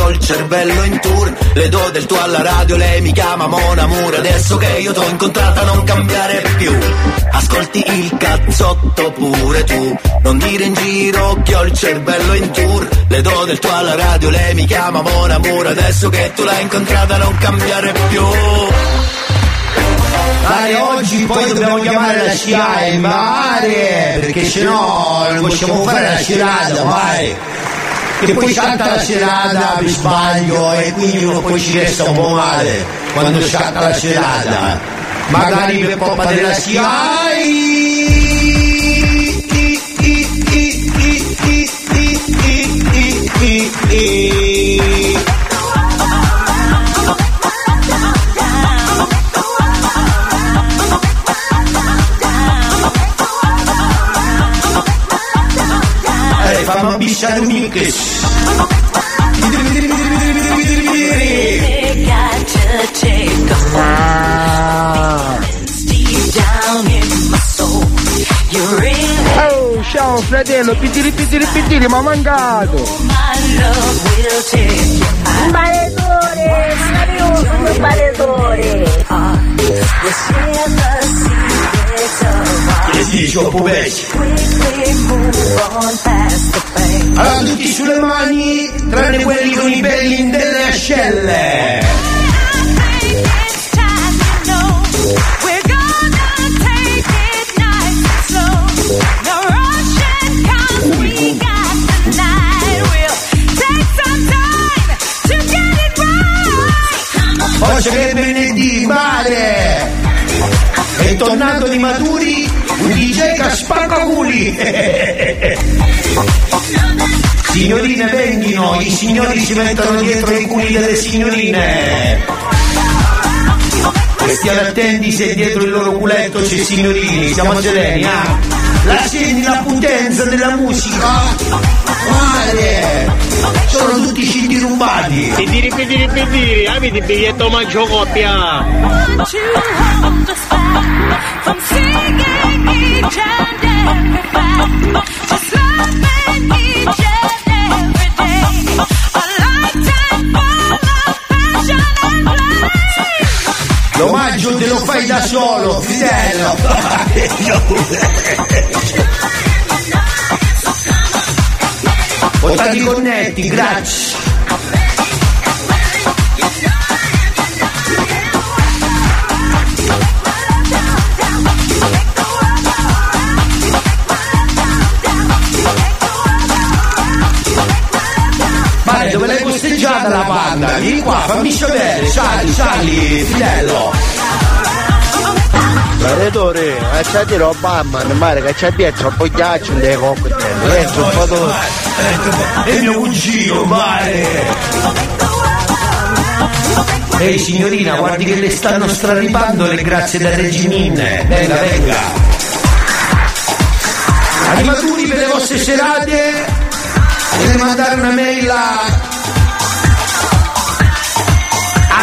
Ho il cervello in tour. Le do del tuo alla radio, lei mi chiama Mon Amour. Adesso che io t'ho incontrata non cambiare più. Ascolti il cazzotto pure tu. Non dire in giro che ho il cervello in tour. Le do del tuo alla radio, lei mi chiama Mon Amour. Adesso che tu l'hai incontrata non cambiare più. Dai, oggi poi dobbiamo chiamare la SCIA in mare, perché sennò non possiamo fare la scelata, vai. Che poi scatta la serata per sbaglio e quindi uno poi ci resta un po' male quando scatta la serata. Magari per colpa della SIAI. Eh, fammi abissare un mix. Oh, ciao fratello, pitiri pitiri pitiri, ma mancato! Un baletore, magari io sono un baletore. Che dici, oh pubeci? Allora tutti sulle mani, tranne quelli con i belli delle ascelle. Oggi che è venerdì, male! È tornato di maturi un DJ che spacca culi! <laughs> Signorine venghino, i signori si mettono dietro i culi delle signorine! E stiate attenti se dietro il loro culetto c'è signorini, siamo sereni, ah! La senti la potenza della musica? Male! Sono tutti scinti rubati! Pediri, pediri, pediri, avete il biglietto maggio coppia! L'omaggio te lo fai da solo, Fidello! Votati <laughs> connetti, grazie! Maledore, lasciate roba, man, mare che c'è dietro un po' ghiaccio dei cocktail, eh, un po' tu. È mio cugino, mare! Ehi signorina, guardi che le stanno straripando le grazie da Regimin. Venga, venga. Animaturi per le vostre serate, deve mandare una mail a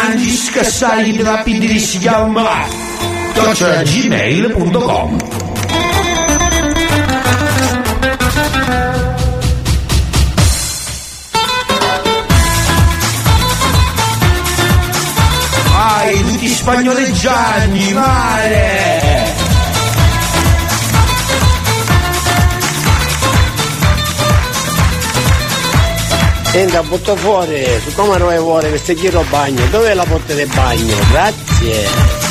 Angi Scassari per la pidri si chiama gmail.com Vai, tutti spagnoleggianti, male! Senta, butto fuori, siccome non vuole questo giro bagno, dov'è la porta del bagno? Grazie.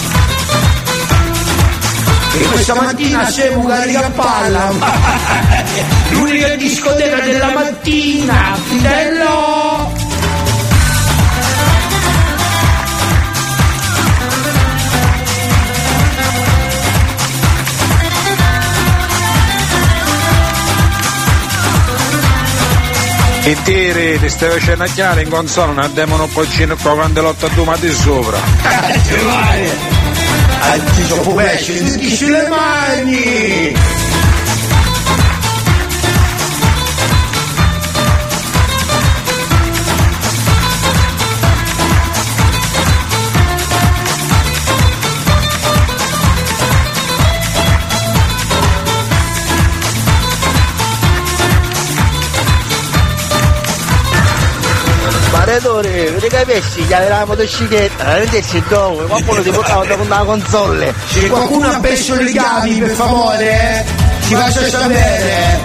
E questa mattina siamo carica a palla. <laughs> L'unica discoteca della mattina, Fidello! E te ti stai facendo a chiare in console, non andiamo un po' in qua quando lotta tu ma di sopra. Ci sono pubesci, tutti sulle mani! Maledore, vedi che pesci, gli aveva la motocicletta, veramente il dove, qualcuno ti portava con una console. Se qualcuno ha perso le chiavi, per favore, ci faccia sapere.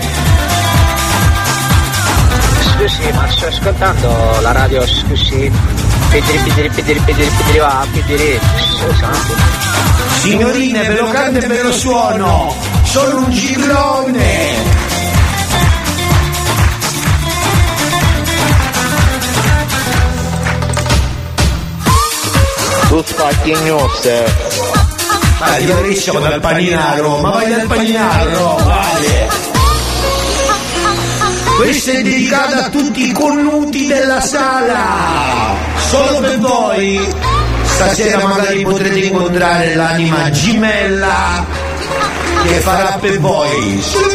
Scusi, ma sto ascoltando la radio, scusi. Pidiri, pidiri, pidiri, pidiri, pidiri, va, pidiri. Signorine, ve lo canto e ve lo suono, sono un girone! Tu spacchi news. Ma ti parisciamo dal paninaro, ma vai dal paninaro, vale. Questa è dedicata a tutti i connuti della sala, solo per voi. Stasera magari potrete incontrare l'anima gemella che farà per voi. Sulle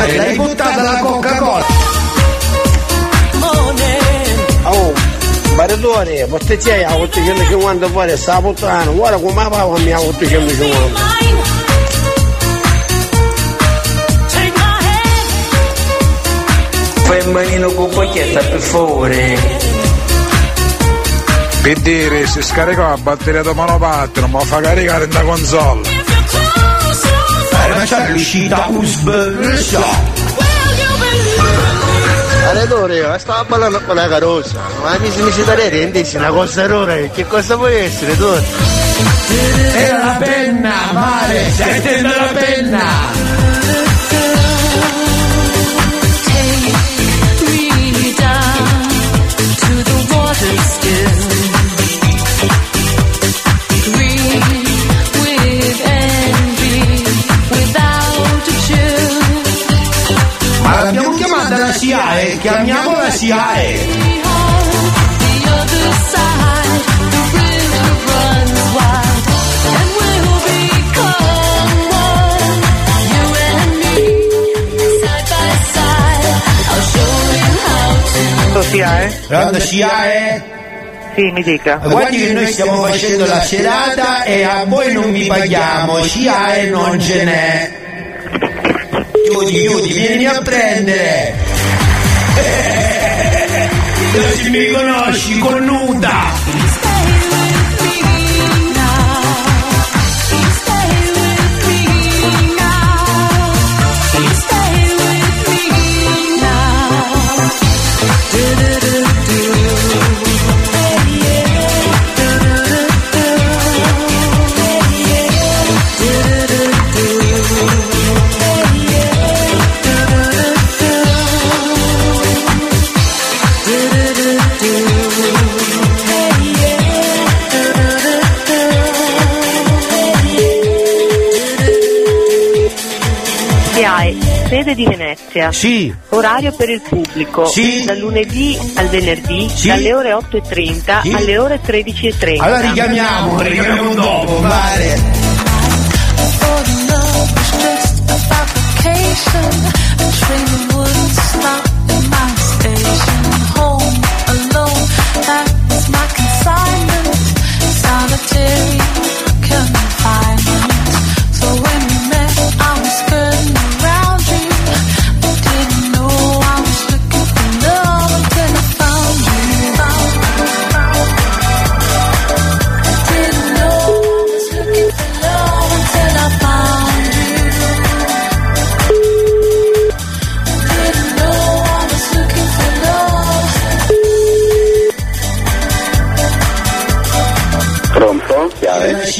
Guarda, l'hai buttata la Coca-Cola. Oh, baratore, ma c'è a 850 fuori, sta puttana, guarda come va a mia 850. Fai un manino con pacchetta per favore. Per dire, se scarica la batteria da monopattino, ma fa caricare in da console. Ma c'è l'uscita USB, non so. Baratore, stavo parlando con la carrozza, ma mi si mi si dare rendersi una cosa rora, che cosa può essere tu? Era la penna, male, stai tenendo la penna. You how to. SIAE? Pronto SIAE? Sì, mi dica. Guardi che noi stiamo facendo la serata e a voi non vi paghiamo, SIAE non ce n'è. Chiudi, chiudi, vieni a prendere. Non si mi conosci, connuta. Sede di Venezia. Sì. Orario per il pubblico. Sì. Dal lunedì al venerdì, Sì. dalle ore 8.30 Sì. alle ore 13.30. Allora richiamiamo, richiamiamo dopo, vale. Pronto?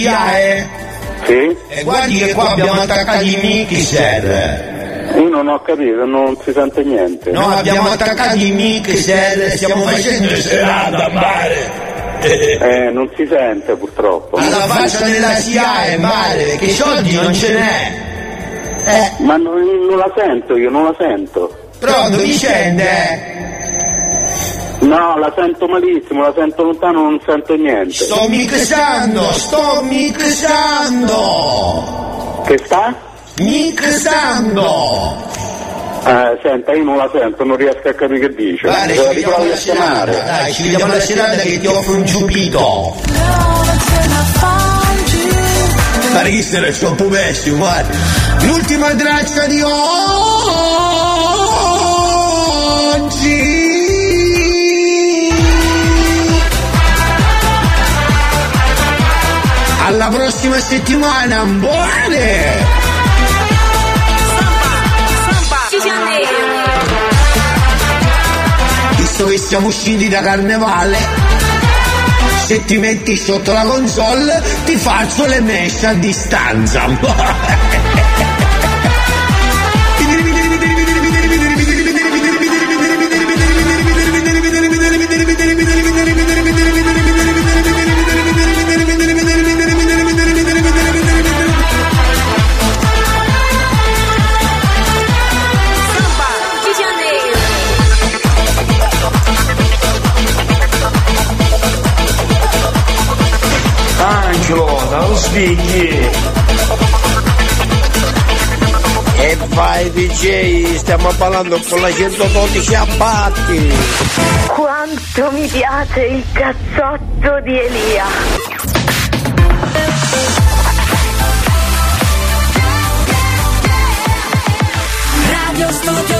La SIAE? Sì? E guardi che qua abbiamo attaccato i mixer. Io non ho capito, non si sente niente. No, abbiamo attaccato i mixer, stiamo facendo serata a mare. Eh, non si sente purtroppo. Alla faccia della SIAE, male, perché soldi non ce n'è. Ma non, non la sento, io non la sento. Pronto, Vicende? No, la sento malissimo, la sento lontano, non sento niente. Sto mixando, sto mixando. Che sta? Mixando. Eh, senta, io non la sento, non riesco a capire che dice. Guarda, ci Devo vediamo riprovi alla a chiamare. serata, dai, ci vediamo alla serata che ti offro un ciupito. Ma che se ne sto pumessi, guarda. L'ultima traccia di oggi. prossima settimana, buone! Visto che siamo usciti da carnevale, se ti metti sotto la console ti faccio le mesh a distanza. <laughs> figli e vai DJ stiamo parlando con la 112 abbatti quanto mi piace il cazzotto di Elia. Radio Studio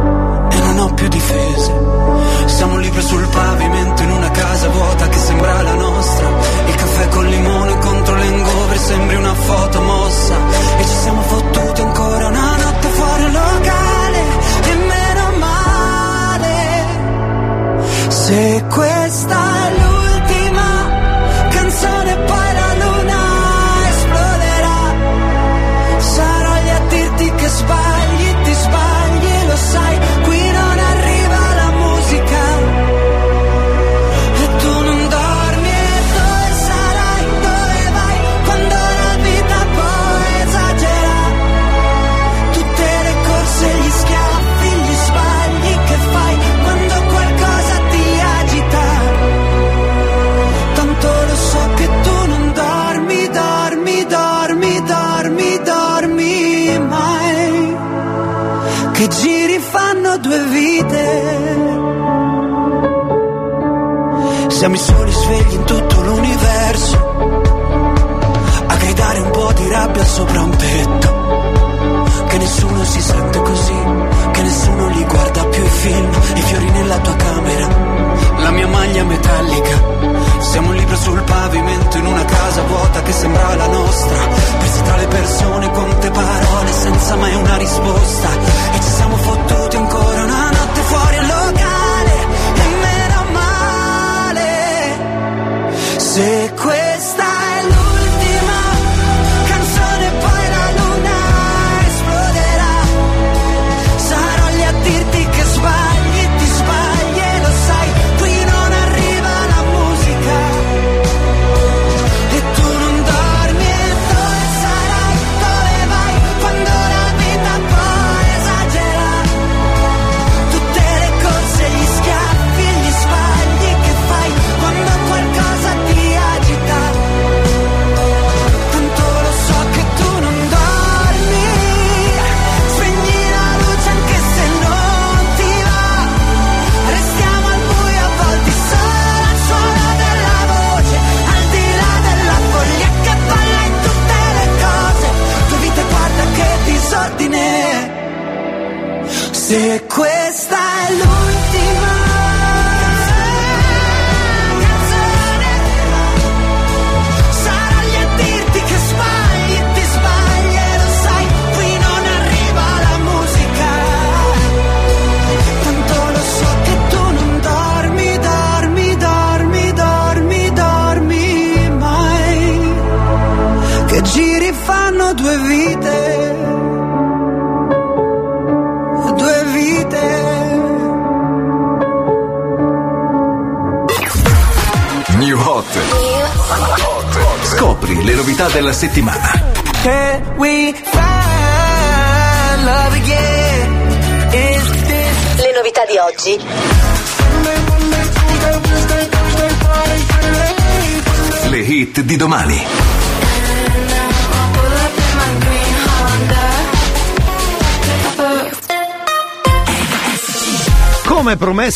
non ho più difese. Siamo liberi sul pavimento in una casa vuota che sembra la nostra. Il caffè col limone contro l'engover sembri una foto mossa. E ci siamo fottuti ancora una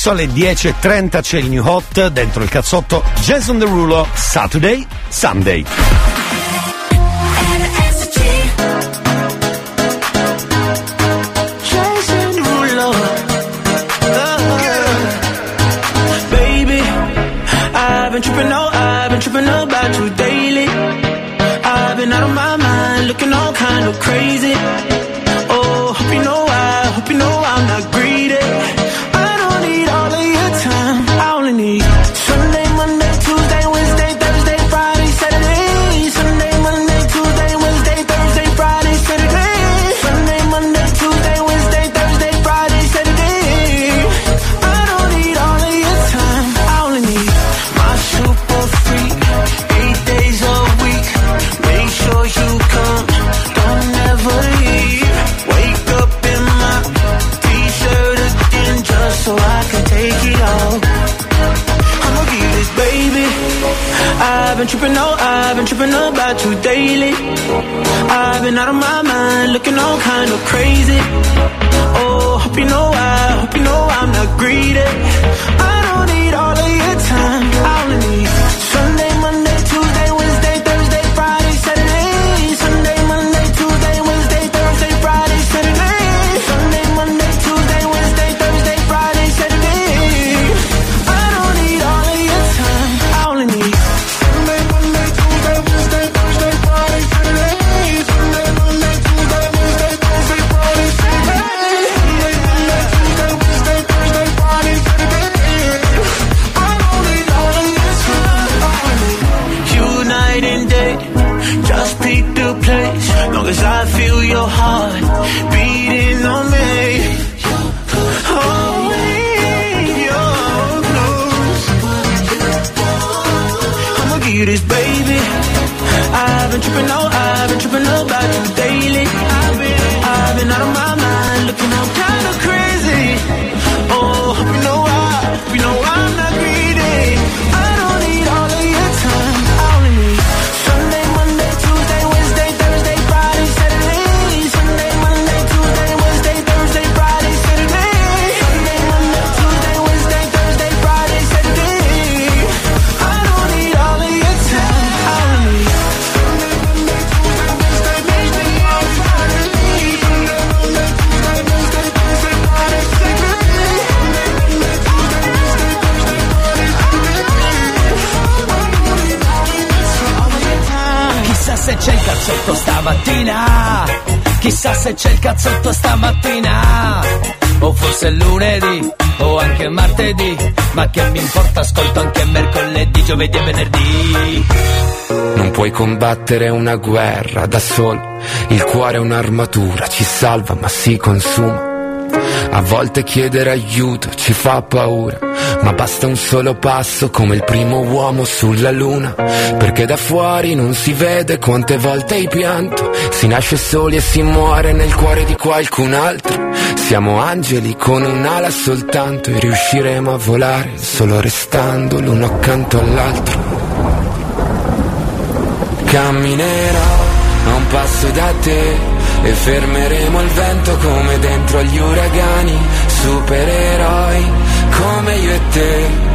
promesso alle 10.30 c'è il new hot dentro il cazzotto Jason Derulo Saturday, Sunday. Oh, crazy. Looking all kind of crazy. Giovedì e venerdì. Non puoi combattere una guerra da solo, il cuore è un'armatura, ci salva ma si consuma. A volte chiedere aiuto ci fa paura, ma basta un solo passo come il primo uomo sulla luna, perché da fuori non si vede quante volte hai pianto, si nasce soli e si muore nel cuore di qualcun altro. Siamo angeli con un'ala soltanto e riusciremo a volare solo restando l'uno accanto all'altro. Camminerò a un passo da te e fermeremo il vento come dentro agli uragani, supereroi come io e te.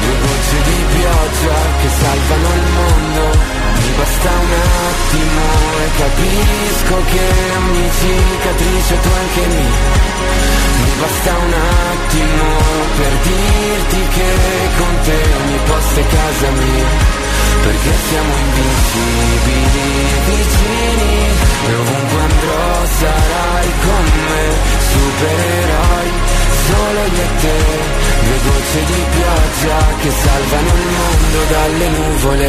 Due gocce di pioggia che salvano il mondo. Mi basta un attimo e capisco che ogni cicatrice tu anche mi Mi basta un attimo per dirti che con te ogni posto è casa mia. Perché siamo invincibili vicini E ovunque andrò sarai con me. Supereroi solo io e te Due gocce di pioggia che salvano il mondo dalle nuvole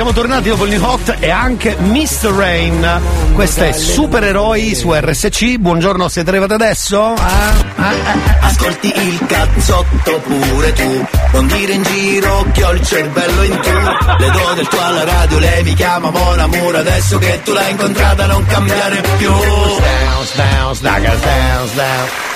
Siamo tornati dopo il New Hot e anche Mr. Rain. Questo è Supereroi su RSC. Buongiorno, siete arrivati adesso? Ah, ah, ah. Ascolti il cazzotto pure tu Non dire in giro che ho il cervello in tu Le do del tuo alla radio, lei mi chiama Mon Amour Adesso che tu l'hai incontrata non cambiare più Bounce, bounce, daga, bounce, bounce.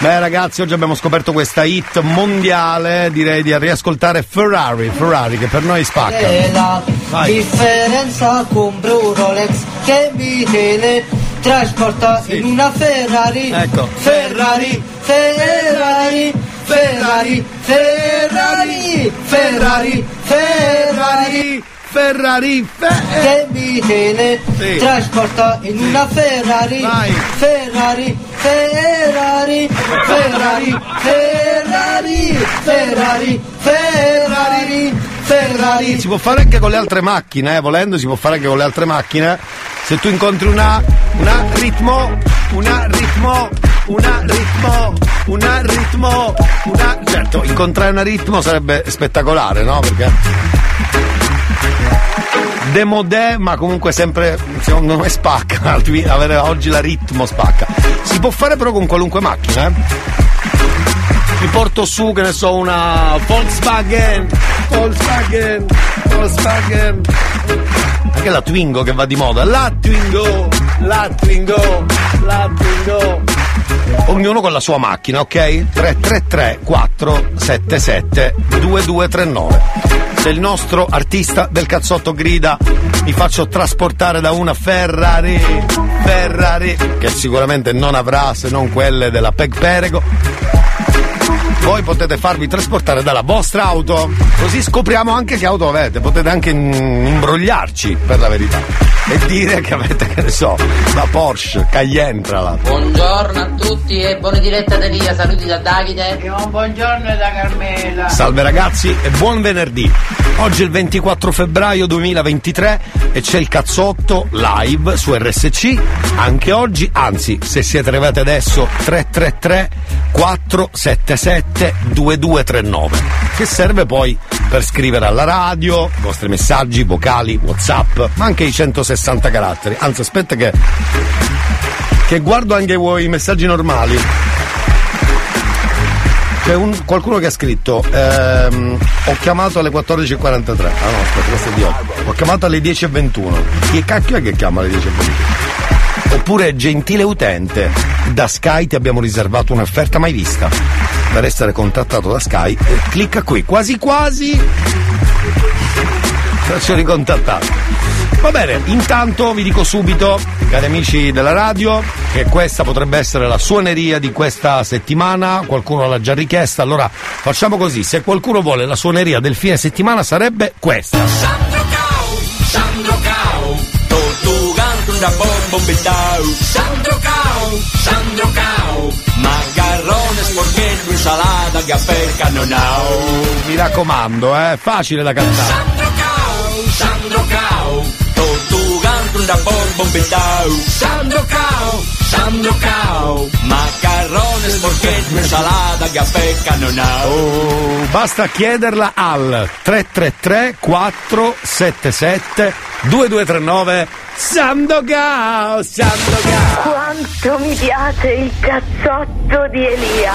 Beh ragazzi, oggi abbiamo scoperto questa hit mondiale, direi di riascoltare Ferrari, Ferrari che per noi spacca. È la Vai. differenza con Bru Rolex che mi teletrasporta in una Ferrari. Ecco. Ferrari, Ferrari, Ferrari, Ferrari, Ferrari, Ferrari. Ferrari, che mi teletrasporta in una Ferrari. Ferrari, Ferrari, Ferrari, Ferrari, Ferrari, Ferrari, Ferrari. Si può fare anche con le altre macchine, eh, volendo si può fare anche con le altre macchine. Se tu incontri una, una ritmo, una ritmo, una ritmo, una ritmo, una... Certo, incontrare una ritmo sarebbe spettacolare, no? Perché... Demodè, ma comunque sempre, secondo me spacca, <laughs> avere oggi la ritmo spacca. Si può fare però con qualunque macchina, eh? Mi porto su, che ne so, una Volkswagen, Volkswagen, Volkswagen. Anche la Twingo che va di moda. La Twingo, la Twingo, la Twingo. Ognuno con la sua macchina, ok? 333 477 2239. Se il nostro artista del cazzotto grida mi faccio trasportare da una Ferrari, Ferrari, che sicuramente non avrà se non quelle della Peg Perego, voi potete farvi trasportare dalla vostra auto, così scopriamo anche che auto avete, potete anche imbrogliarci per la verità e dire che avete, che ne so, la Porsche, Cayenne tra l'altro. Buongiorno a tutti e buona diretta da via, saluti da Davide. E un buongiorno da Carmela. Salve ragazzi e buon venerdì. Oggi è il 24 febbraio 2023 e c'è il cazzotto live su RSC. Anche oggi, anzi, se siete arrivati adesso, 333 477 2239. Che serve poi per scrivere alla radio, i vostri messaggi, vocali, WhatsApp, ma anche i 160 caratteri. Anzi, aspetta che. che guardo anche i messaggi normali. C'è un- qualcuno che ha scritto ehm, ho chiamato alle 14.43 ah no aspetta questo è di oggi ho chiamato alle 10.21 chi cacchio è che chiama alle 10.21 oppure gentile utente da Sky ti abbiamo riservato un'offerta mai vista per essere contattato da Sky clicca qui quasi quasi. Faccio ricontattato. Va bene, intanto vi dico subito, cari amici della radio, che questa potrebbe essere la suoneria di questa settimana, qualcuno l'ha già richiesta, allora facciamo così, se qualcuno vuole la suoneria del fine settimana sarebbe questa. Sandro Cao, Sandro Cao, da bombo bettau. Sandro Cao, Sandro Cao, macarrone sporchetto, insalata, caffè, cannonau. Mi raccomando, eh, facile da cantare. Sandro Cao, Sandro Honda, Bourbon, Betau. Sandocao, Sandocao, macarrones, porchette, insalada, caffè, canonao. Oh, basta chiederla al 333 477 2239 Sandocao, Sandocao. Quanto mi piace il cazzotto di Elia.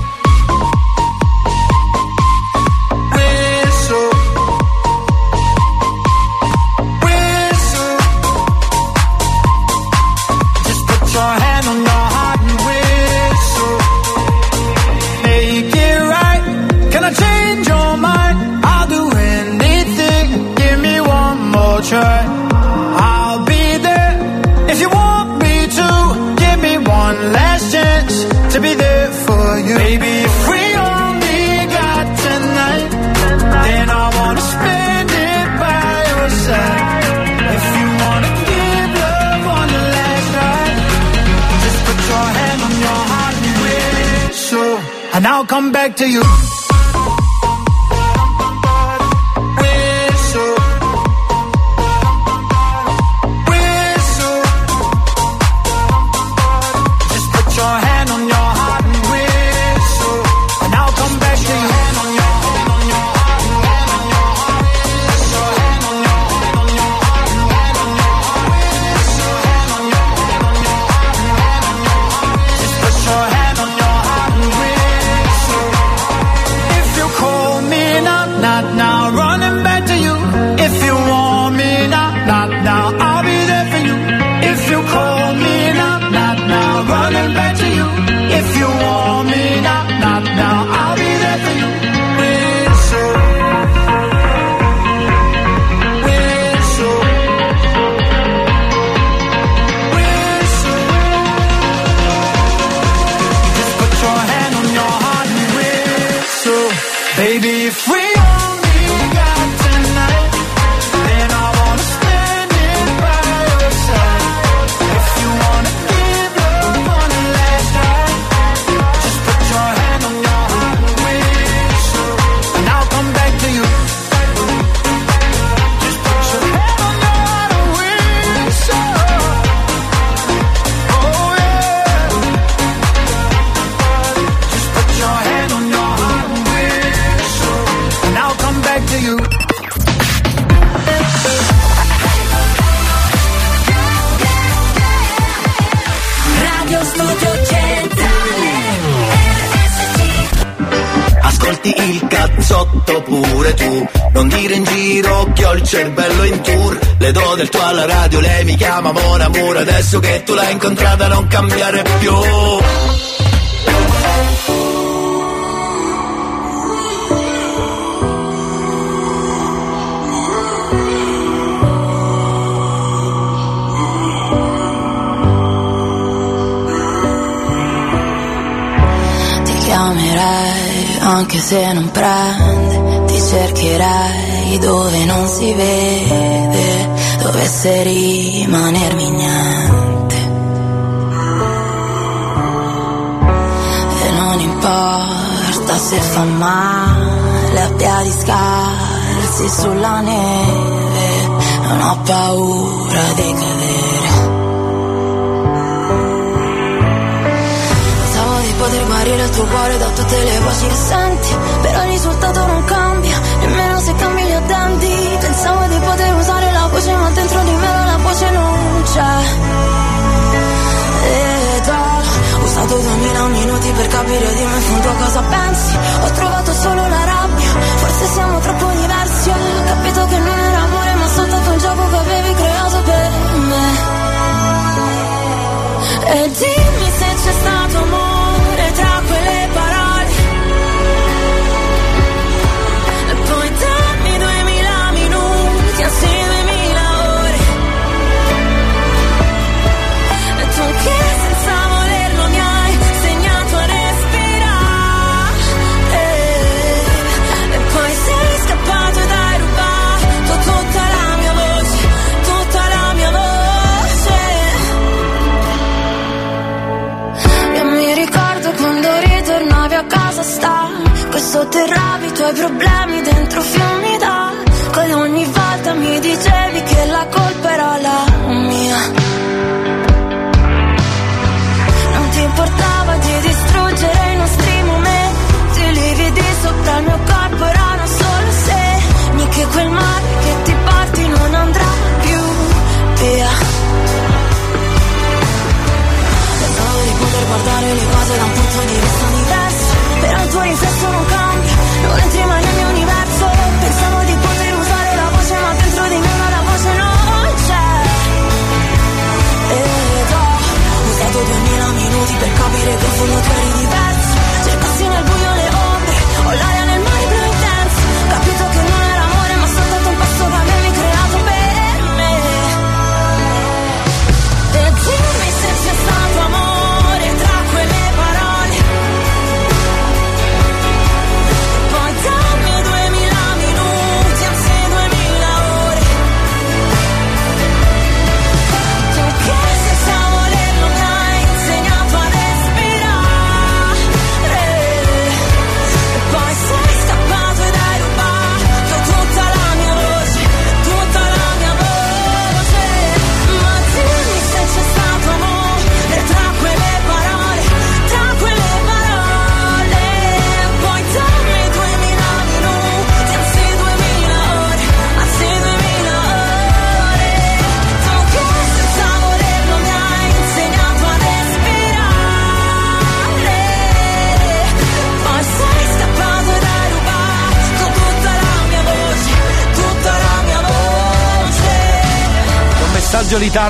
chiama Mon Amore Adesso che tu l'hai incontrata non cambiare più.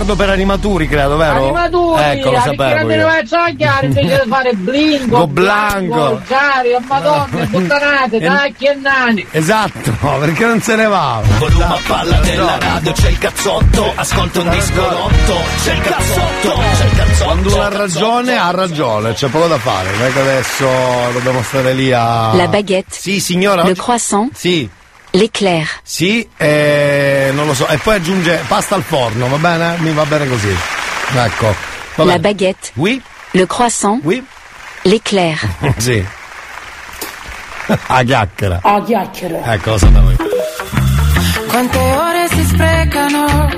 Ritardo per animaturi, credo, vero? Animaturi, Ecco, lo sapevo. io. chiare invece di fare blingo, Go blanco. Cari, madonna, puttanate, tacchi <laughs> e nani. Esatto, <laughs> perché non se ne va? Volume a palla della radio, c'è il cazzotto, ascolta un disco rotto, c'è il cazzotto, c'è il cazzotto. Quando uno ha ragione, ha ragione, c'è poco da fare. Non è che adesso dobbiamo stare lì a. La baguette. Sì, signora. Le croissant. Sì. L'éclair. Sì, eh, non lo so. E poi aggiunge pasta al forno, va bene? Mi va bene così. Ecco. Va La bene. baguette. Oui. Le croissant. Oui. L'éclair. <laughs> sì. A chiacchiera. A chiacchiera. Ecco, lo sapevo io. Quante ore si sprecano?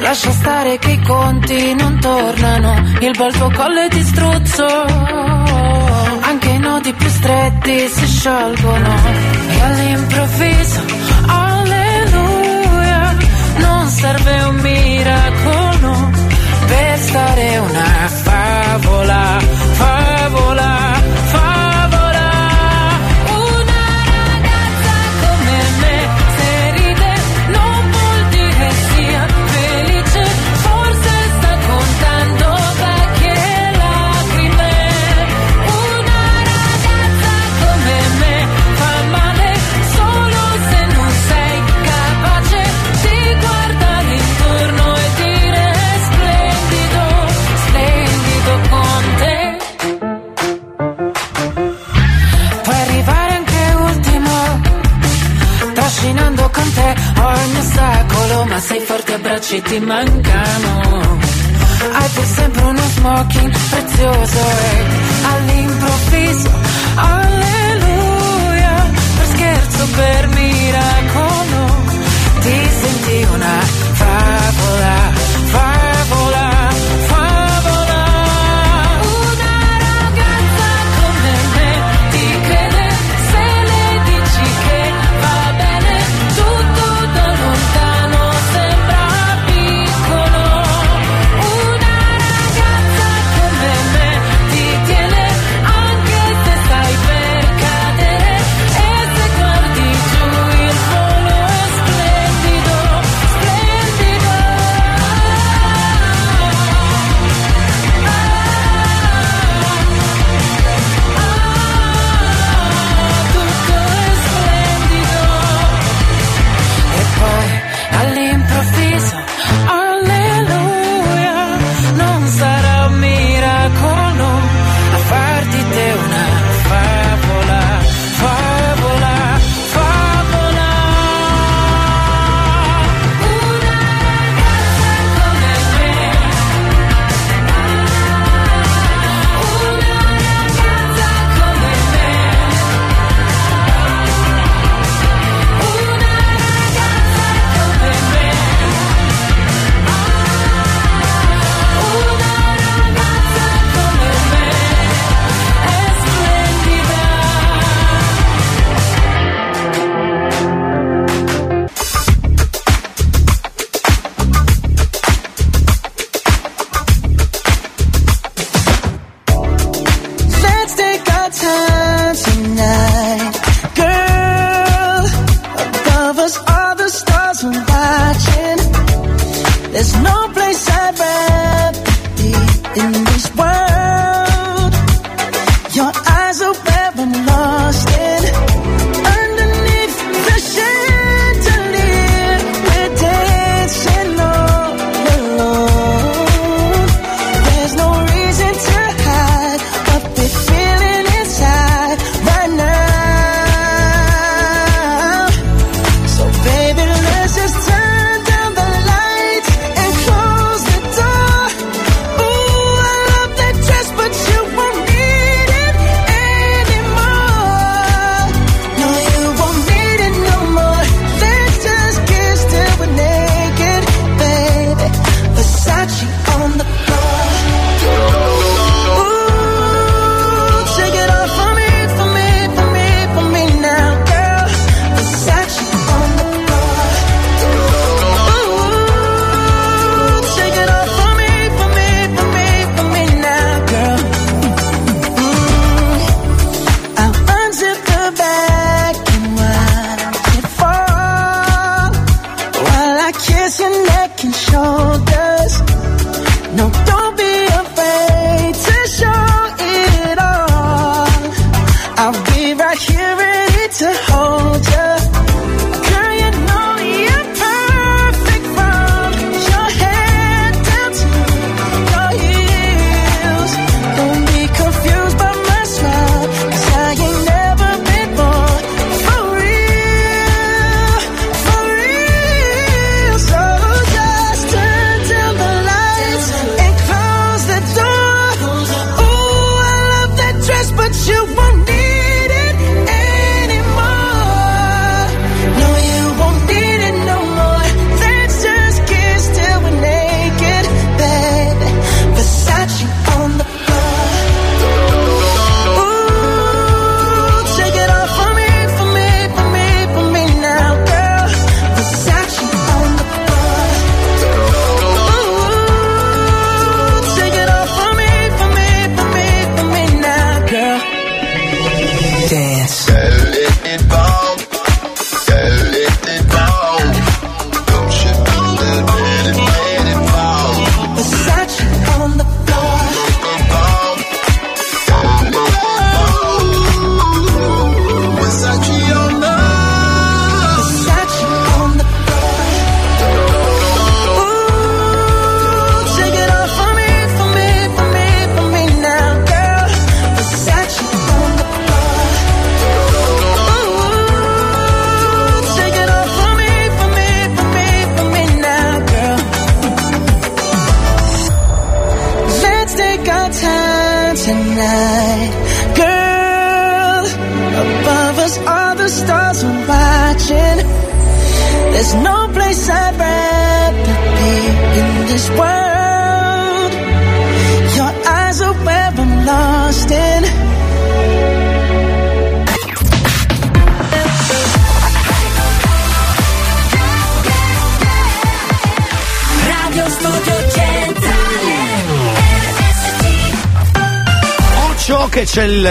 Lascia stare che i conti non tornano. Il bel tuo collo è struzzo. Anche i nodi più stretti si sciolgono. E all'improvviso, serve un miracolo per stare una favola, favola. Sei forte, abbracci ti mancano. Hai pur sempre uno smoking prezioso e all'improvviso, alleluia, per scherzo, per miracolo, ti senti una favola,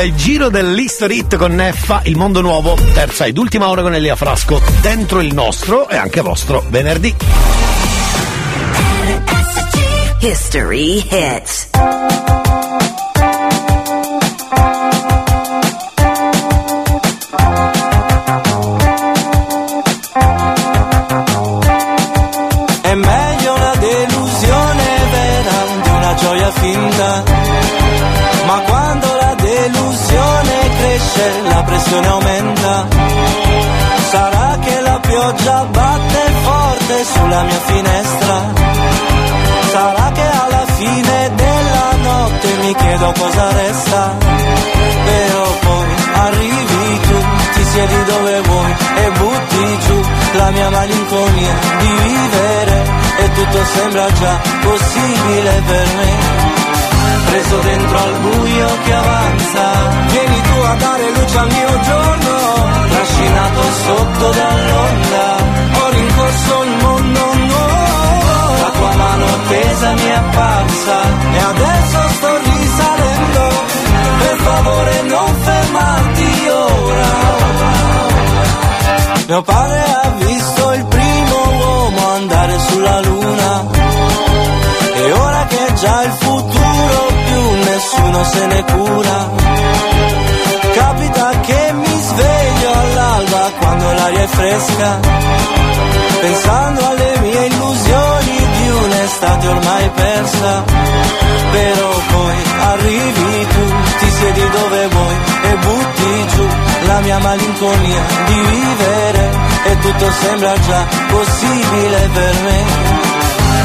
il giro dell'History Hit con Neffa, il mondo nuovo, terza ed ultima ora con Elia Frasco, dentro il nostro e anche vostro venerdì. History Hits. la pressione aumenta. Sarà che la pioggia batte forte sulla mia finestra. Sarà che alla fine della notte mi chiedo cosa resta. Però poi arrivi tu, ti siedi dove vuoi e butti giù la mia malinconia di vivere. E tutto sembra già possibile per me. Preso dentro al buio che avanza, vieni a dare luce al mio giorno, trascinato sotto dall'onda, ho rincorso il mondo nuovo, la tua mano tesa mi è apparsa e adesso sto risalendo, per favore non fermarti ora. Mio padre ha visto il primo uomo andare sulla luna e ora che è già il futuro più nessuno se ne cura l'aria è fresca, pensando alle mie illusioni di un'estate ormai persa. Però poi arrivi tu, ti siedi dove vuoi e butti giù la mia malinconia di vivere e tutto sembra già possibile per me.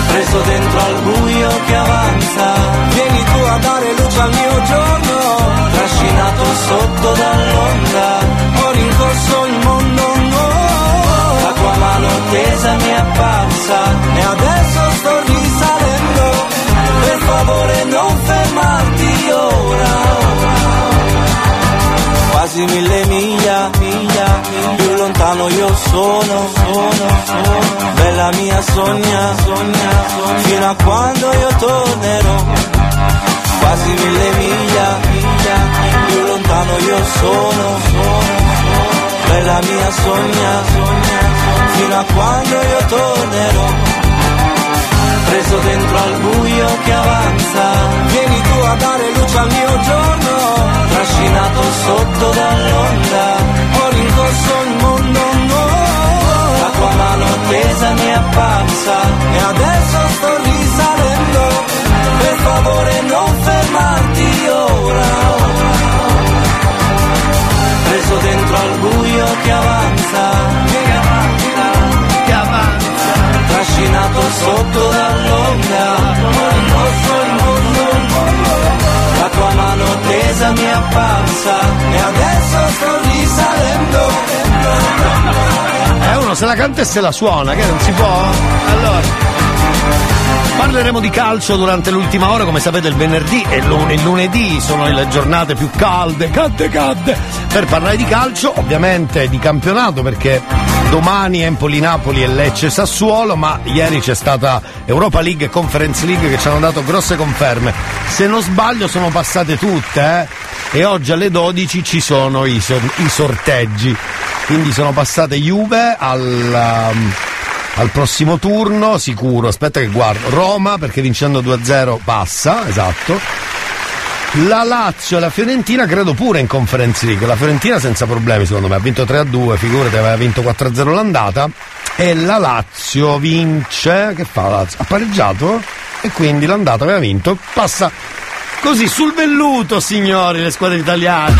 Preso dentro al buio che avanza, vieni tu a dare luce al mio giorno, trascinato sotto dall'onda, ho rincorso il mondo la mano tesa mi è apparsa e adesso sto risalendo, per favore non fermarti ora. Quasi mille miglia, miglia, più lontano io sono, sono, sono, bella mia sogna, sogna, fino a quando io tornerò, quasi mille miglia, miglia, più lontano io sono, sono, bella mia sogna, fino a quando io tornerò preso dentro al buio che avanza. Vieni tu a dare luce al mio giorno, trascinato sotto dall'onda. Ho rincorso il mondo nuovo, la tua mano tesa mi è apparsa e adesso sto risalendo. Per favore non Preso dentro al buio che avanza, che avanza, che avanza trascinato sotto dall'onda, rincorso il mondo, la tua mano tesa mi è apparsa e adesso sto risalendo. Eh, uno se la canta e se la suona, che non si può? Allora. Parleremo di calcio durante l'ultima ora, come sapete il venerdì e il lunedì sono le giornate più calde, calde, calde, per parlare di calcio, ovviamente di campionato perché domani Empoli-Napoli e Lecce-Sassuolo, ma ieri c'è stata Europa League e Conference League che ci hanno dato grosse conferme. Se non sbaglio sono passate tutte, eh? E oggi alle 12 ci sono i, i sorteggi. Quindi sono passate Juve al, um, al prossimo turno, sicuro. Aspetta che guardo. Roma, perché vincendo 2-0 passa, esatto. La Lazio e la Fiorentina credo pure in Conference League. La Fiorentina senza problemi secondo me, ha vinto 3-2, figurati aveva vinto 4-0 l'andata. E la Lazio vince, che fa la Lazio? Ha pareggiato e quindi l'andata aveva vinto, passa così sul velluto signori le squadre italiane.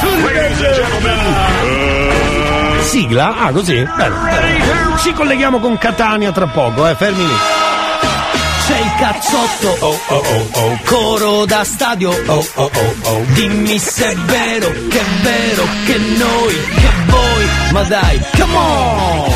Sul velluto. Sigla? Ah così? Bene, bene. Ci colleghiamo con Catania tra poco, eh, fermi lì. C'è il cazzotto, oh oh oh oh, coro da stadio, oh oh oh oh. Dimmi se è vero, che è vero, che noi, che voi, ma dai, come on!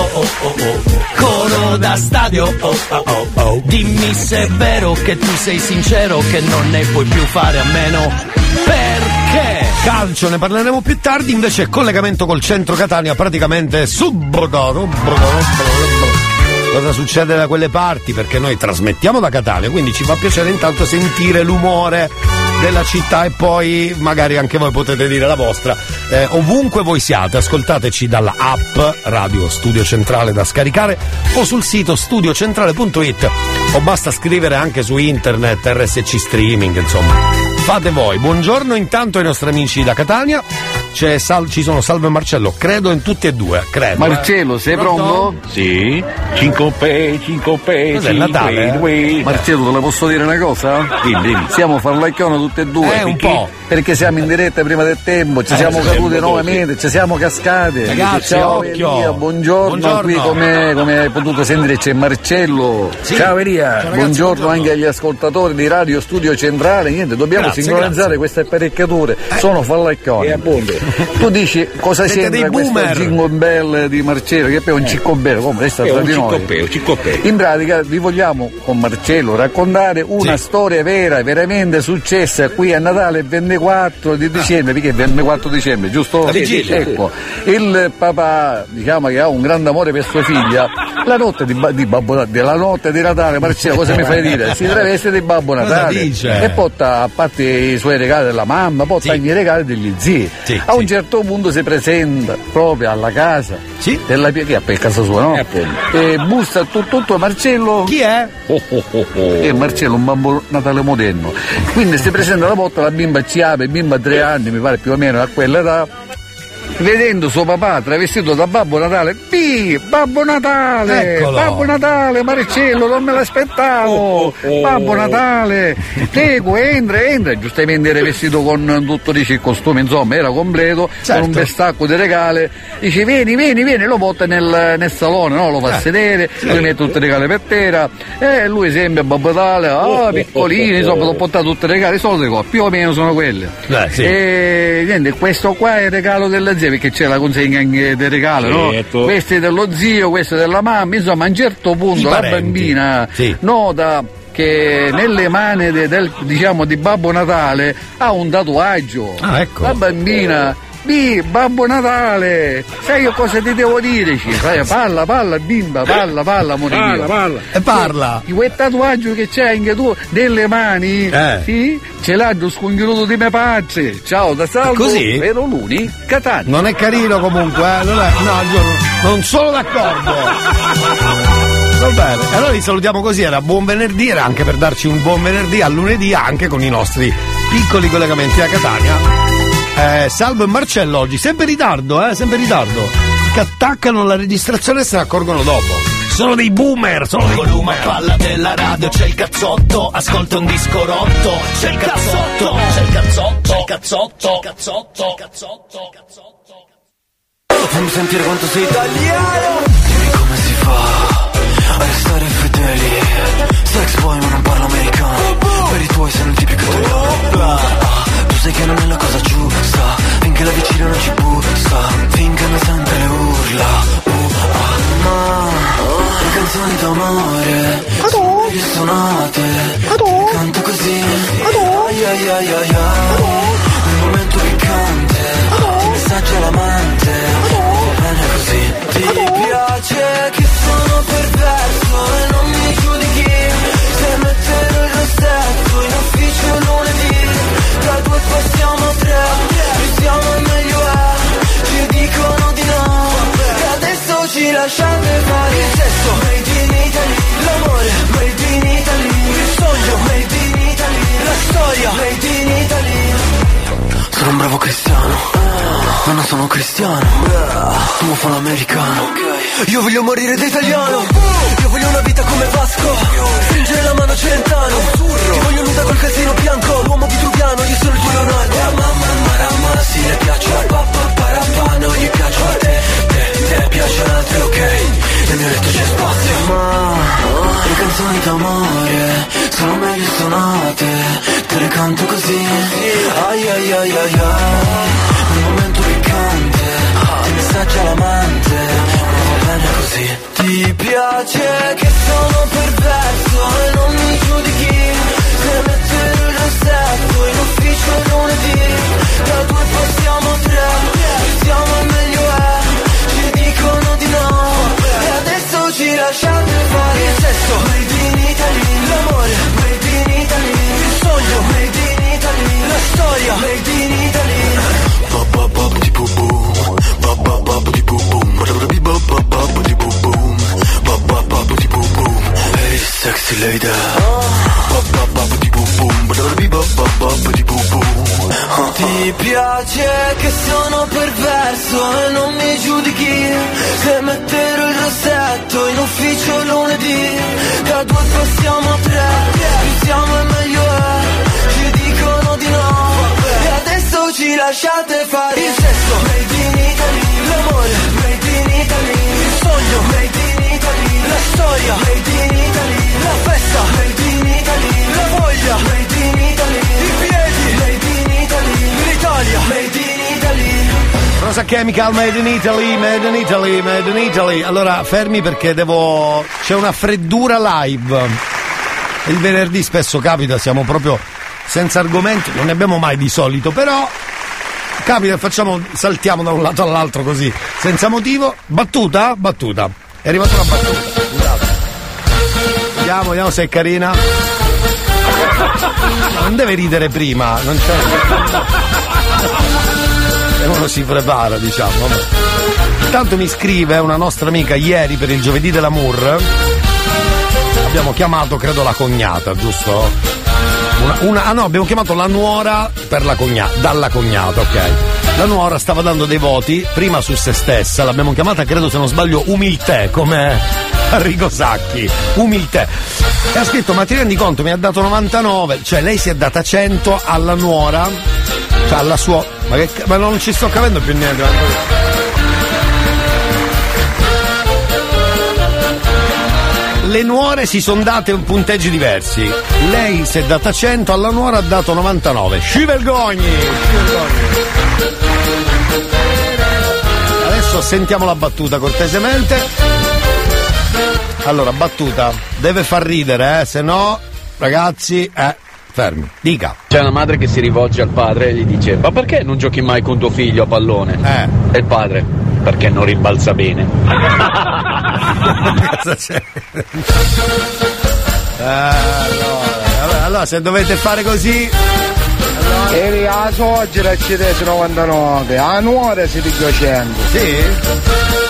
oh oh oh, coro da stadio, oh oh oh oh. Dimmi se è vero che tu sei sincero, che non ne puoi più fare a meno perché? Calcio ne parleremo più tardi, invece collegamento col centro Catania praticamente subito. Cosa succede da quelle parti? Perché noi trasmettiamo da Catania, quindi ci fa piacere intanto sentire l'umore della città e poi magari anche voi potete dire la vostra. Eh, ovunque voi siate, ascoltateci dalla app Radio Studio Centrale da scaricare o sul sito studiocentrale.it o basta scrivere anche su internet RSC Streaming, insomma. Fate voi. Buongiorno intanto ai nostri amici da Catania. C'è Sal- ci sono Salvo e Marcello, credo in tutti e due, credo. Marcello, sei pronto? Sì. Cinque, cinque, Cos'è, Natale, eh? Marcello, te le posso dire una cosa? Dimmi, dimmi. Siamo farlacchione tutti e due. Eh, un po'. perché siamo in diretta prima del tempo, ci Eh, siamo caduti sì. nuovamente, ci siamo cascati. Ragazzi, Ciao occhio. Elia, buongiorno, Buongiorno. qui come, come hai potuto sentire c'è Marcello. Sì. Ciao Elia, Ciao, ragazzi, buongiorno, buongiorno. anche agli ascoltatori di Radio Studio Centrale. Niente, dobbiamo Grazie, sincronizzare grazie. queste apparecchiature, sono fallacconi. E appunto. Tu dici cosa dei c'entra questo bell di Marcello, che poi è un cicco bello, come resta È tra di noi. ciccopeo, ciccopeo. In pratica vi vogliamo con Marcello raccontare una storia vera, veramente successa qui a Natale il 24 di dicembre, perché è il 24 dicembre, giusto? La vigilia, Ecco, il papà diciamo che ha un grande amore per sua figlia, la notte di, di Babbo Natale, della notte di Natale, Marcello, cosa mi fai dire? Si traveste di Babbo Natale e porta a parte i suoi regali della mamma, porta anche i regali degli zii. Sì, a un certo punto si presenta proprio alla casa della Pia- che è per casa sua, no? E bussa tutto, tutto Marcello. Chi è? E Marcello, un bambino Natale moderno. Quindi si presenta alla porta, la bimba ci apre, bimba ha tre anni, mi pare più o meno a quell'età. Vedendo suo papà travestito da Babbo Natale, Pi, Babbo Natale, Eccolo. Babbo Natale, Marcello, non me l'aspettavo, Babbo Natale, prego, entra, entra, giustamente era vestito con tutto dice, il costume, insomma, era completo, con un bel stacco di regale, dice vieni, vieni, vieni, lo porta nel, nel salone, no? lo fa sedere, lui mette tutti i regali per terra, e lui sembra Babbo Natale, ah, piccolino, insomma, l'ho portato tutti i regali, solite cose, più o meno sono quelle. Eh, sì. E niente, questo qua è il regalo della zia perché c'è la consegna anche del regalo, Certo. no? Questo è dello zio, questo è della mamma, insomma a un certo I punto la parenti. bambina Sì. nota che nelle mani de- del, diciamo, di Babbo Natale ha un tatuaggio. Ah, ecco. La bambina. Bi, Babbo Natale, sai io cosa ti devo dire? Ci? Sai, Parla, parla, bimba, parla, parla, amore Parla, mio. parla. E parla. Di quel tatuaggio che c'hai anche tu nelle mani, Eh. sì? Ce l'ha lo scongiuto di mie pazze. Ciao, da salvo. Così? Vero Luni, Catania. Non è carino comunque, eh? Non, è, no, non sono d'accordo. Va bene, allora vi salutiamo così, era buon venerdì, era anche per darci un buon venerdì a lunedì anche con i nostri piccoli collegamenti a Catania. Eh, Salvo e Marcello oggi, sempre in ritardo, eh, sempre in ritardo. Che attaccano la registrazione e se ne accorgono dopo. Sono dei boomer, sono dei Volume palla della radio, c'è il cazzotto, ascolta un disco rotto, c'è il cazzotto, c'è il cazzotto, c'è il cazzotto, cazzotto, cazzotto, cazzotto. Fammi sentire quanto sei italiano. Dimmi come si fa a restare fedeli? Sex boy ma non parlo americano. Per i tuoi sei un tipico italiano sai che non è la cosa giusta Finché la vicina non ci bussa Finché non sente le urla. Uh, ah, Ma le canzoni d'amore Sono meglio suonate Te canto così. Ai ai ai ai ai. Nel momento piccante Ti messaggio all'amante. Va bene così. Ti piace che sono perverso E non mi giudichi. Se metterò il rossetto In ufficio lunedì Da due passiamo a tre Più siamo meglio è Ci dicono di no E adesso ci lasciate fare. Il sesso Made in Italy. L'amore Made in Italy. Il sogno Made in Italy. La storia Made in Italy sono un bravo cristiano, ma non sono cristiano. Tu fa l'americano. Io voglio morire da italiano. Io voglio una vita come Vasco. Stringere la mano a Celentano. Ti voglio nuda col casino bianco. L'uomo vitruviano, io sono il tuo Leonardo. Mamma, marama, sì, le piace la pappa, parappa, non gli piace a te. Te, te piacciono altri, ok. Nel mio letto c'è spazio. Ma le canzoni d'amore sono meglio suonate. Canto così. Ai ai ai ai ai. Un momento piccante. Ti messaggia l'amante. Ma va bene così. Ti piace che sono perverso e non mi giudichi. Se mettere il rossetto in ufficio lunedì. Da due passiamo a tre. Siamo e meglio è. Ci dicono di no. E adesso ci lasciate fare il sesso. Made in Italy. L'amore. Made in Italy. Il sogno. Storia. Made in Italy. Hey, sexy lady. Ti piace che sono perverso e non mi giudichi Se metterò il rossetto in ufficio lunedì Da due passiamo a tre Più siamo e meglio è Ci dicono E lasciate fare Il sesso Made in Italy L'amore Made in Italy Il sogno Made in Italy La storia Made in Italy La festa Made in Italy La voglia Made in Italy I piedi Made in Italy L'Italia Made in Italy Rosa Chemical Made in Italy, Made in Italy, Made in Italy. Allora, fermi perché devo. c'è una freddura live. Il venerdì spesso capita, siamo proprio senza argomenti, non ne abbiamo mai di solito, però capita, facciamo, saltiamo da un lato all'altro così, senza motivo. Battuta? Battuta. È arrivata una battuta. Scusate. Vediamo, vediamo se è carina. Non deve ridere prima, non c'è. E uno si prepara, diciamo. Intanto mi scrive una nostra amica ieri per il giovedì dell'amour. Abbiamo chiamato, credo, la cognata, giusto? Una, una- ah no, abbiamo chiamato la nuora per la cognata, dalla cognata, ok. La nuora stava dando dei voti, prima su se stessa, l'abbiamo chiamata, credo se non sbaglio, umiltè, come Arrigo Sacchi, umiltè. E ha scritto, ma ti rendi conto, mi ha dato 99, cioè lei si è data 100 alla nuora, cioè alla sua... Ma, che, ma non ci sto capendo più niente. Le nuore si sono date punteggi diversi. Lei si è data 100, alla nuora ha dato 99. Sci vergogni! Adesso sentiamo la battuta cortesemente. Allora, battuta. Deve far ridere, eh, se no, ragazzi, eh, fermi. Dica. C'è una madre che si rivolge al padre e gli dice Ma perché non giochi mai con tuo figlio a pallone? Eh. E il padre Perché non rimbalza bene <laughs> Cosa c'è? Eh, allora, allora, se dovete fare così. Eri a Soggira ci desi 99, a Nuora si di 200. Sì?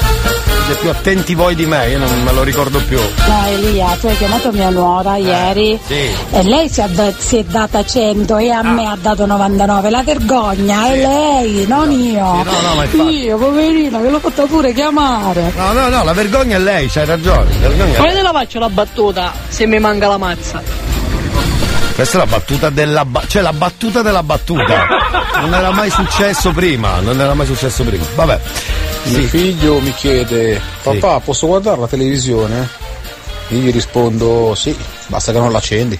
Siete più attenti voi di me, io non me lo ricordo più. No Elia, tu hai chiamato mia nuora ieri Sì. e lei si è, si è data 100 e a me ha dato 99. La vergogna è lei, non io. no, no, ma infatti. io, poverina, che l'ho fatta pure chiamare. No, no, no, la vergogna è lei, c'hai ragione. vergogna Come te la faccio la battuta se mi manca la mazza? Questa è la battuta della ba- cioè la battuta della battuta. Non era mai successo prima, non era mai successo prima. Vabbè. Mio figlio mi chiede, papà posso guardare la televisione? Io gli rispondo sì, basta che non l'accendi.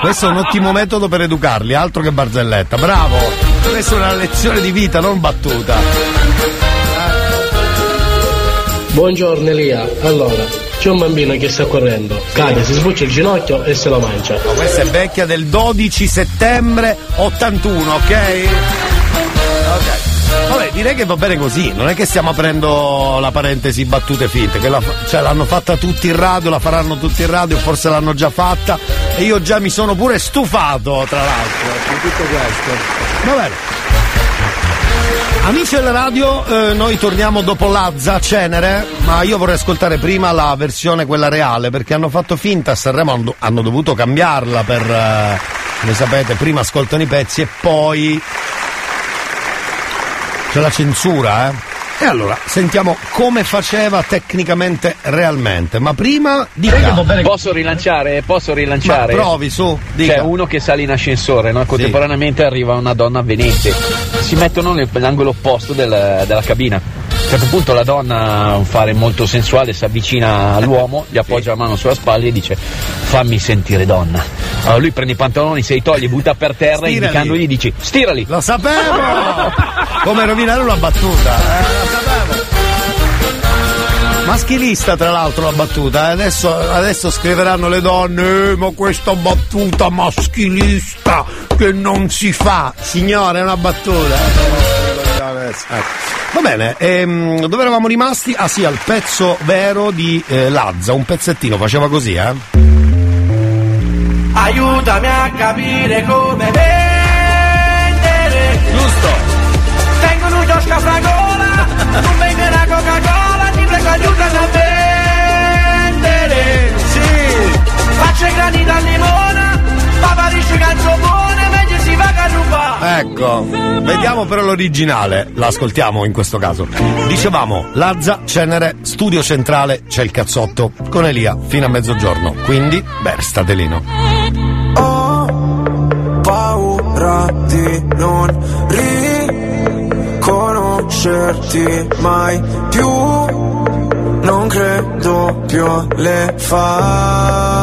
Questo è un ottimo metodo per educarli, altro che barzelletta. Bravo! Questa è una lezione di vita, non battuta. Buongiorno Elia, allora, c'è un bambino che sta correndo, cade, si sbuccia il ginocchio e se lo mangia. No, questa è vecchia del 12 settembre 81, ok? Ok. Vabbè, direi che va bene così, non è che stiamo aprendo la parentesi battute finte, che la cioè, l'hanno fatta tutti in radio, la faranno tutti in radio, forse l'hanno già fatta e io già mi sono pure stufato, tra l'altro, di tutto questo. Va bene. Amici della radio, eh, noi torniamo dopo Lazza, Cenere, ma io vorrei ascoltare prima la versione quella reale, perché hanno fatto finta a Sanremo, hanno, dovuto cambiarla per, eh, come sapete, prima ascoltano i pezzi e poi c'è la censura, eh. E allora, sentiamo come faceva tecnicamente realmente, ma prima dica. Posso rilanciare? Posso rilanciare? Ma provi su, dica. C'è uno che sale in ascensore, no? contemporaneamente arriva una donna avvenente. Si mettono nell'angolo opposto del- della cabina. A un certo punto la donna, un fare molto sensuale, si avvicina all'uomo, gli appoggia la mano sulla spalla e dice fammi sentire donna. Allora lui prende i pantaloni, se li toglie, butta per terra Stirali. indicandogli dice stirali. Lo sapevo! Come rovinare una battuta, eh, lo sapevo. Maschilista tra l'altro la battuta, eh. adesso, adesso scriveranno le donne, "Eh, ma questa battuta maschilista che non si fa. Signore, è una battuta. eh. Va bene, ehm, dove eravamo rimasti? Ah sì, al pezzo vero di eh, Lazza, un pezzettino, faceva così, eh. Aiutami a capire come vendere. Giusto. Tengo un chiosco a fragola, non vende la Coca-Cola, ti prego aiutami a vendere. Sì. Faccio i grani da limone, paparisce canzone, Ecco, vediamo però l'originale, l'ascoltiamo in questo caso. Dicevamo, Lazza, Cenere, studio centrale, c'è il cazzotto, con Elia fino a mezzogiorno. Quindi, beh, state lì, no? Pau, paura di non riconoscerti mai più. Non credo più alle favole.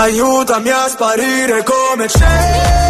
Aiutami a sparire come cenere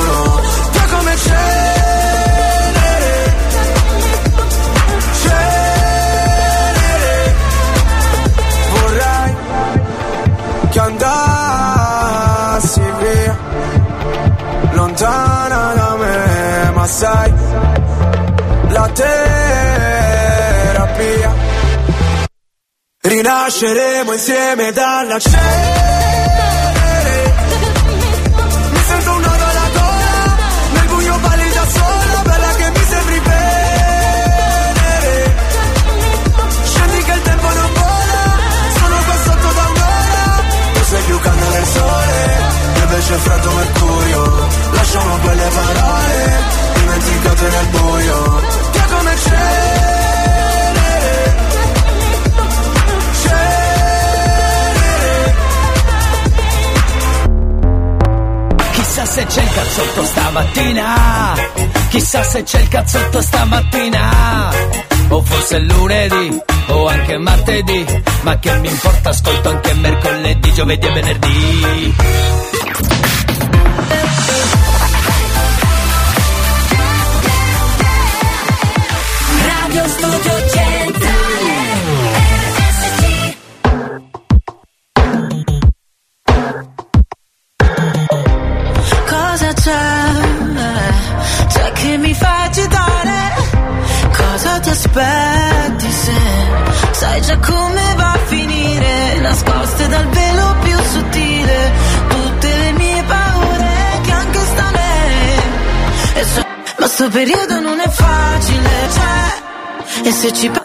sai La terapia. Rinasceremo insieme dalla cenere Mi sento un alla gola Nel buio balli da sola Bella che mi sembri venere Scendi che il tempo non vola Sono qua sotto da un'ora. Tu sei più calda del sole invece freddo mercurio. Lasciamo quelle parole Dimenticate nel buio Che come cenere. Chissà se c'è il cazzotto stamattina Chissà se c'è il cazzotto stamattina. O forse lunedì o anche martedì Ma che mi importa, ascolto anche mercoledì, giovedì e venerdì cioè, e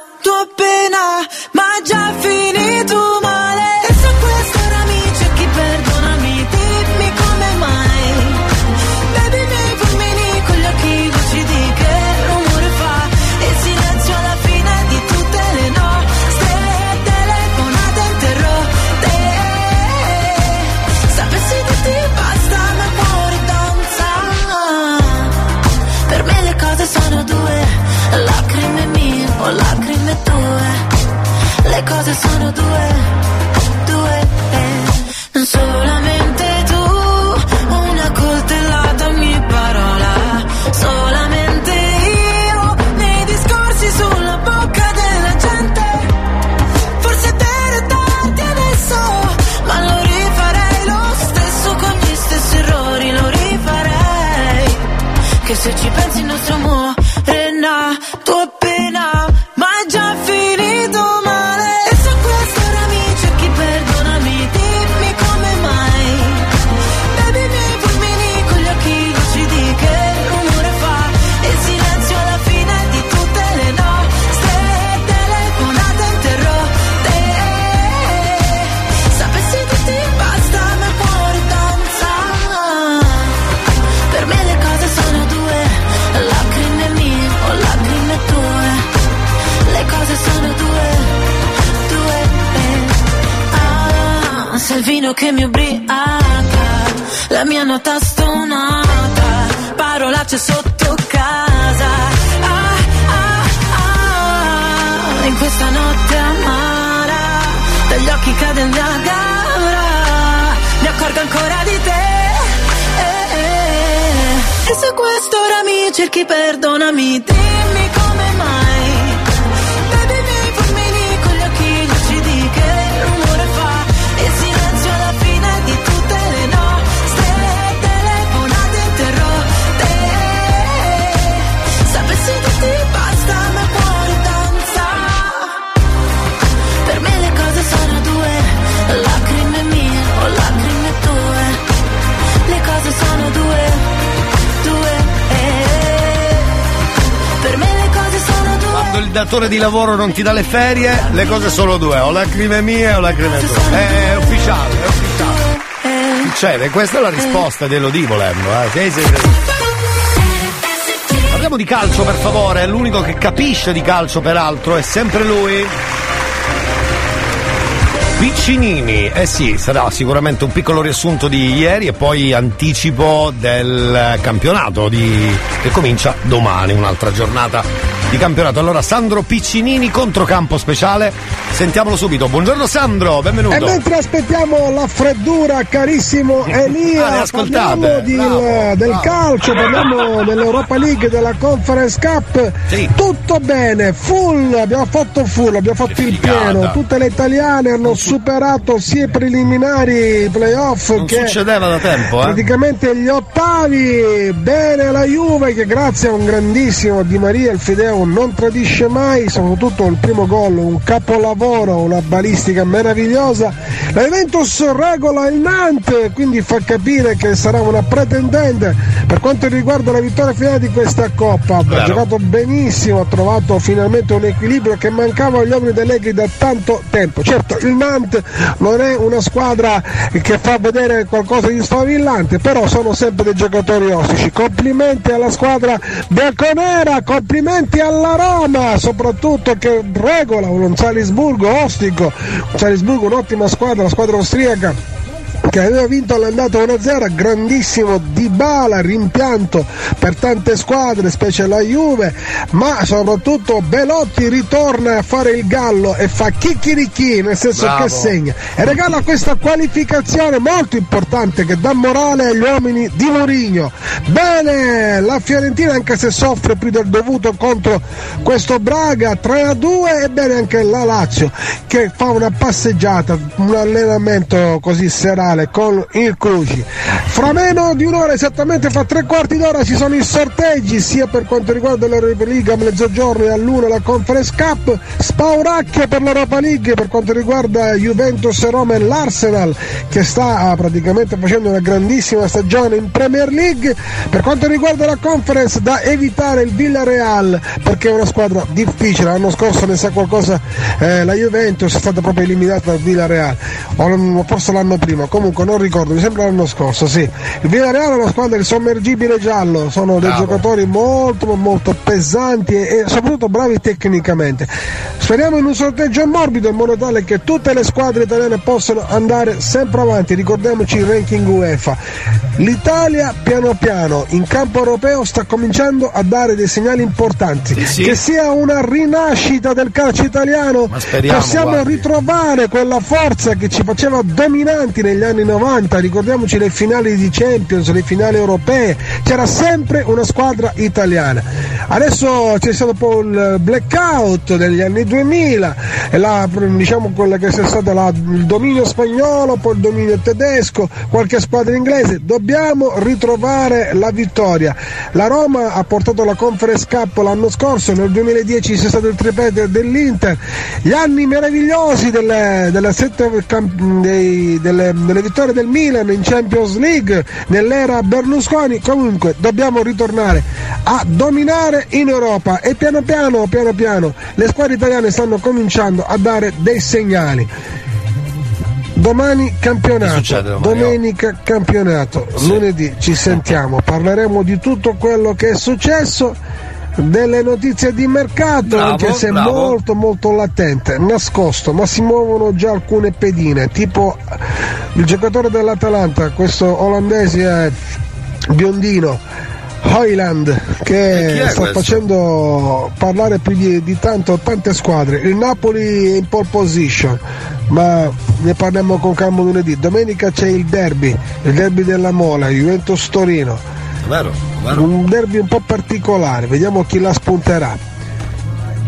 datore di lavoro non ti dà le ferie, le cose sono due, o lacrime mie o lacrime tue. È ufficiale, è ufficiale. Succede, questa è la risposta dell'Odi volendo, eh. Sì, sì, sì. Parliamo di calcio per favore, è l'unico che capisce di calcio peraltro, è sempre lui. Piccinini, eh sì, sarà sicuramente un piccolo riassunto di ieri e poi anticipo del campionato di- che comincia domani, un'altra giornata di campionato. Allora Sandro Piccinini, controcampo speciale, sentiamolo subito. Buongiorno Sandro, benvenuto. E mentre aspettiamo la freddura, carissimo Ah, Elia, ascoltate. parliamo di- Bravo, del calcio, parliamo dell'Europa League, della Conference Cup. Tutto bene, full, abbiamo fatto full, abbiamo fatto il pieno. Tutte le italiane hanno superato sia i preliminari, i playoff Non che succedeva da tempo, eh. praticamente gli ottavi. Bene la Juve che grazie a un grandissimo Di Maria il Fideo non tradisce mai, soprattutto il primo gol, un capolavoro, una balistica meravigliosa. La Juventus regola il Nantes, quindi fa capire che sarà una pretendente per quanto riguarda la vittoria finale di questa Coppa. Ha giocato benissimo, ha trovato finalmente un equilibrio che mancava agli uomini dell'Egri da tanto tempo. Certo, il Nantes non è una squadra che fa vedere qualcosa di sfavillante, però sono sempre dei giocatori ostici. Complimenti alla squadra bianconera, complimenti alla Roma, soprattutto che regola un Salisburgo ostico, un Salisburgo un'ottima squadra, la squadra austriaca che aveva vinto all'andata 1-0, grandissimo Dybala, rimpianto per tante squadre, specie la Juve, ma soprattutto Belotti ritorna a fare il gallo e fa chicchirichi, nel senso Bravo. che segna e regala questa qualificazione molto importante che dà morale agli uomini di Mourinho. Bene, la Fiorentina anche se soffre più del dovuto contro questo Braga 3-2 e bene anche la Lazio che fa una passeggiata, un allenamento così serale con il Cluj. Fra meno di un'ora, esattamente fra tre quarti d'ora, ci sono i sorteggi sia per quanto riguarda l'Europa League a mezzogiorno e all'una la Conference Cup, spauracchie per l'Europa League per quanto riguarda Juventus Roma e l'Arsenal che sta ah, praticamente facendo una grandissima stagione in Premier League. Per quanto riguarda la Conference da evitare il Villarreal perché è una squadra difficile, l'anno scorso ne sa qualcosa eh, la Juventus è stata proprio eliminata dal Villarreal, o forse l'anno prima, comunque non ricordo, mi sembra l'anno scorso, sì. Il Villarreal è una squadra sommergibile giallo, sono dei Bravo. giocatori molto molto pesanti e, e soprattutto bravi tecnicamente. Speriamo in un sorteggio morbido in modo tale che tutte le squadre italiane possano andare sempre avanti, ricordiamoci il ranking UEFA. L'Italia piano piano in campo europeo sta cominciando a dare dei segnali importanti, sì. che sia una rinascita del calcio italiano, possiamo ritrovare quella forza che ci faceva dominanti negli anni 90, ricordiamoci le finali di Champions, le finali europee, c'era sempre una squadra italiana. Adesso c'è stato un po' il blackout degli anni 2000, e la, diciamo quella che sia stata la- il dominio spagnolo, poi il dominio tedesco, qualche squadra inglese, dobbiamo ritrovare la vittoria. La Roma ha portato la Conference Cup l'anno scorso, nel 2010 c'è stato il triplete dell'Inter, gli anni meravigliosi delle, delle sette camp- dei- delle- delle vittorie del Milan in Champions League nell'era Berlusconi, comunque dobbiamo ritornare a dominare in Europa e piano piano, piano piano, le squadre italiane stanno cominciando a dare dei segnali. Domani campionato, succede domenica campionato, lunedì ci sentiamo, parleremo di tutto quello che è successo delle notizie di mercato, Bravo, anche se bravo. molto molto latente, nascosto, ma si muovono già alcune pedine, tipo il giocatore dell'Atalanta, questo olandese è biondino, Hoyland, che sta questo? facendo parlare più di, di tanto tante squadre. Il Napoli è in pole position, ma ne parliamo con calma lunedì. Domenica c'è il derby, il derby della Mola, Juventus Torino. Vero, vero. Un derby un po' particolare, vediamo chi la spunterà.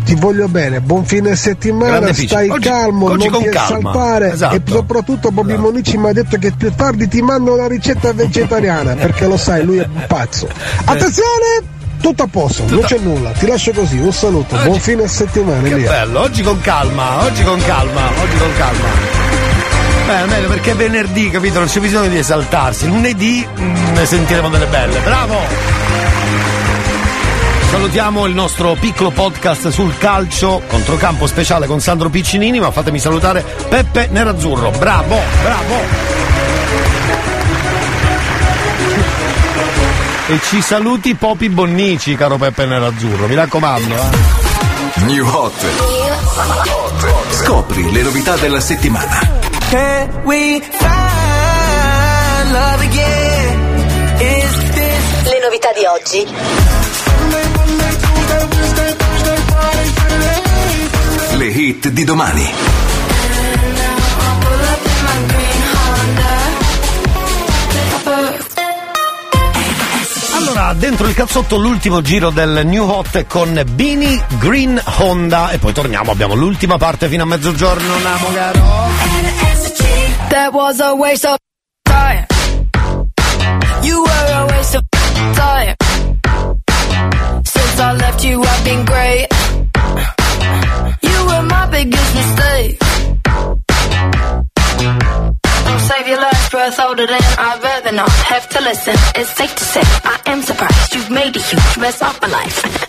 Ti voglio bene, buon fine settimana, stai Oggi- calmo, oggi non ti calma. saltare Esatto. e soprattutto Bobby Monici mi ha detto che più tardi ti mando una ricetta vegetariana <laughs> perché lo sai, lui è un pazzo. Attenzione! Tutto a posto, non c'è nulla, ti lascio così, un saluto, buon fine settimana Che Elia. bello, oggi con calma, oggi con calma, oggi con calma. Beh, meglio perché è venerdì, capito? Non c'è bisogno di esaltarsi. Lunedì mm, ne sentiremo delle belle. Bravo! Salutiamo il nostro piccolo podcast sul calcio, controcampo speciale con Sandro Piccinini, ma fatemi salutare Peppe Nerazzurro. Bravo, bravo! E ci saluti Popi Bonnici, caro Peppe Nerazzurro, mi raccomando. Eh. New Hot. Scopri le novità della settimana. Can we find love again? Is this Le novità di oggi. Le hit di domani. Allora, dentro il cazzotto l'ultimo giro del New Hot con Bini Green Honda e poi torniamo, abbiamo l'ultima parte fino a mezzogiorno, Namo caro. That was a waste of time. You were a waste of time. Since I left you, I've been great. You were my biggest mistake. Don't save your last breath older than I'd rather not have to listen. It's safe to say I am surprised you've made a huge mess of my life.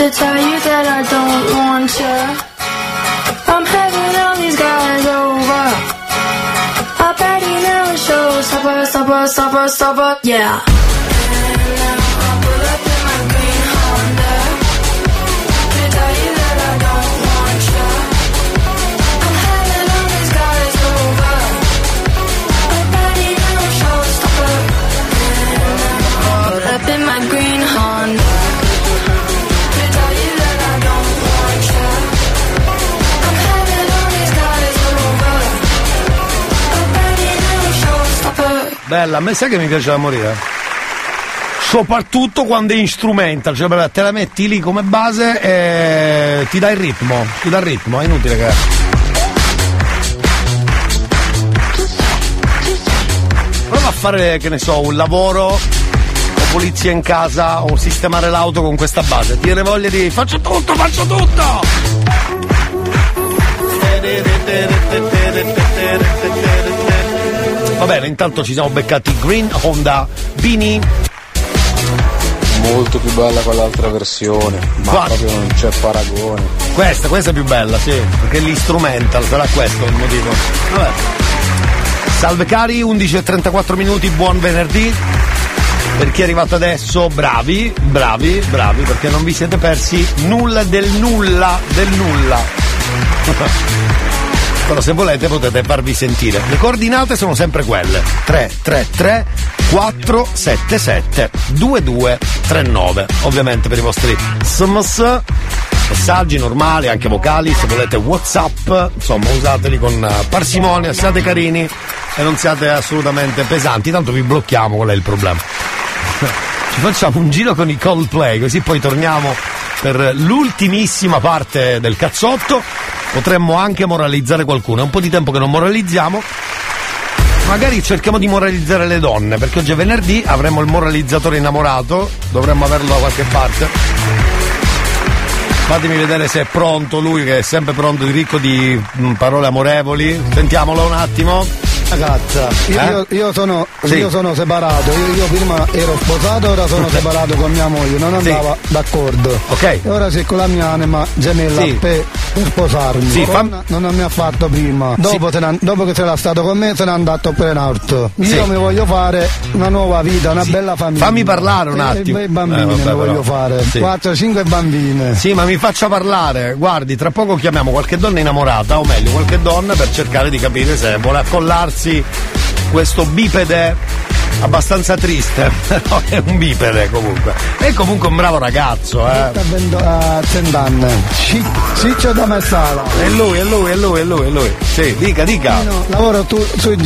To tell you that I don't want you. I'm having all these guys over. I bet you never show supper, supper, supper, supper, yeah. Bella, a me sai che mi piace da morire? Soprattutto quando è instrumental, cioè proprio te la metti lì come base e ti dà il ritmo, ti dà il ritmo, è inutile che. Prova a fare, che ne so, un lavoro o pulizia in casa o sistemare l'auto con questa base. Ti viene voglia di faccio tutto, faccio tutto! Va bene, intanto ci siamo beccati Green Honda Bini. Molto più bella quell'altra versione, ma Guarda. proprio non c'è paragone. Questa, questa è più bella, sì, perché l'instrumental, sarà questo il motivo. Vabbè. Salve cari, 11 e 34 minuti, buon venerdì. Per chi è arrivato adesso, bravi, bravi, bravi, perché non vi siete persi nulla del nulla, del nulla. <laughs> Però se volete potete farvi sentire. Le coordinate sono sempre quelle. 333 477 2239. Ovviamente per i vostri sms, messaggi normali, anche vocali, se volete WhatsApp, insomma usateli con eh, parsimonia, siate carini e non siate assolutamente pesanti, tanto vi blocchiamo, qual è il problema. <laughs> Ci facciamo un giro con i Coldplay, così poi torniamo per l'ultimissima parte del cazzotto. Potremmo anche moralizzare qualcuno. È un po' di tempo che non moralizziamo. Magari cerchiamo di moralizzare le donne, perché oggi è venerdì, avremo il moralizzatore innamorato, dovremmo averlo da qualche parte. Fatemi vedere se è pronto lui, che è sempre pronto, ricco di mm, parole amorevoli. Sentiamolo un attimo. Ragazza, io, Eh? io- io sono, Sì. io sono separato, io, prima ero sposato, ora sono separato con mia moglie, non andava d'accordo. Ok. E ora sei con la mia anima gemella Sì. per, per sposarmi. Sì, non, fam- non mi ha fatto prima. Dopo, n'è- dopo che sarà stato con me se n'è andato per in alto. Io Sì. mi voglio fare una nuova vita, una bella famiglia. Fammi parlare un E- attimo. E, i bambini Eh, vabbè, però. voglio fare. Sì. 4-5 bambine. Sì, ma mi faccia parlare. Guardi, tra poco chiamiamo qualche donna innamorata, o meglio, qualche donna per cercare di capire se vuole accollarsi questo bipede abbastanza triste. <laughs> Però è un bipede comunque. È comunque un bravo ragazzo, eh. A 20 a 100 anni. Ci- Ciccio da Messala. È lui, è lui, è lui, è lui, è lui. Sì, dica, dica. No, lavoro tu, sui,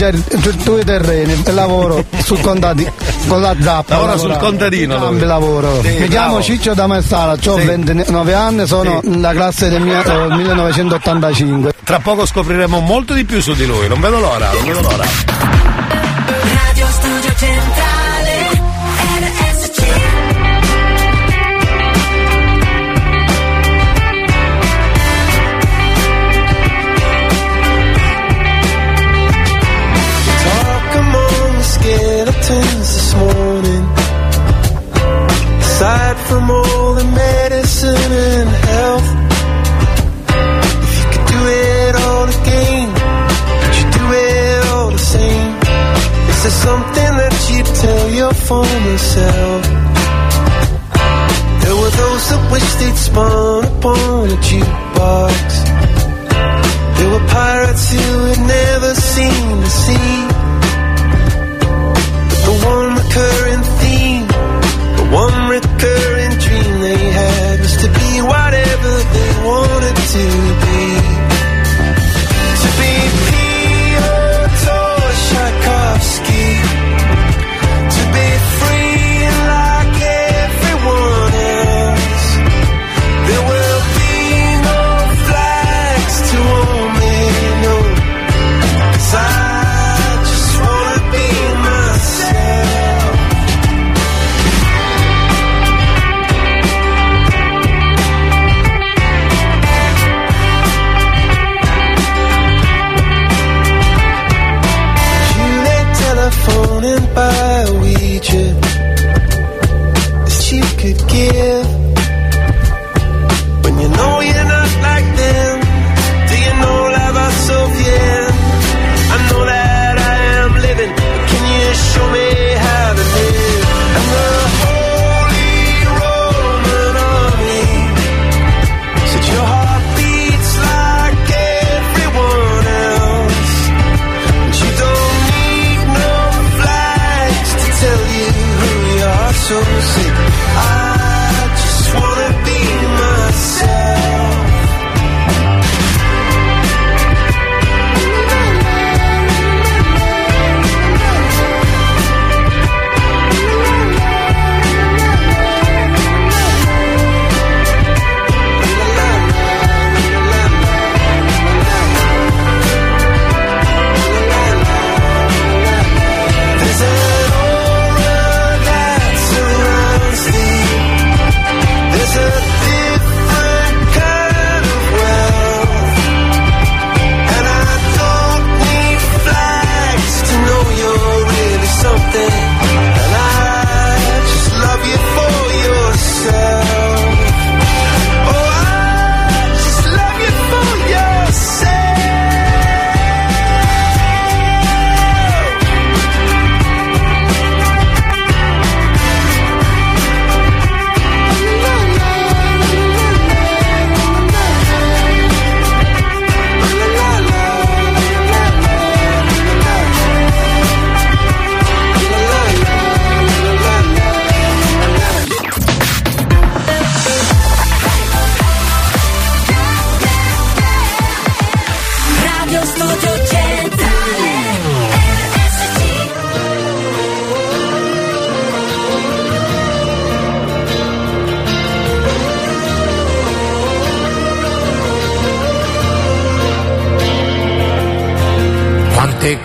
su- sui terreni lavoro <laughs> sul contadino con la zappa. Lavora sul contadino. Entrambi lavoro. Sì, Mi bravo. chiamo Ciccio da Messala, ho Sì. 29 anni, sono la classe del mio, eh, 1985. Tra poco scopriremo molto di più su di lui, non vedo l'ora, non vedo l'ora. Studio Centrale RSC Talk among the skeletons this morning. Aside from all the medicine and health, there something that you'd tell your former self? There were those that wished they'd spun upon a jukebox. There were pirates who had never seen the sea.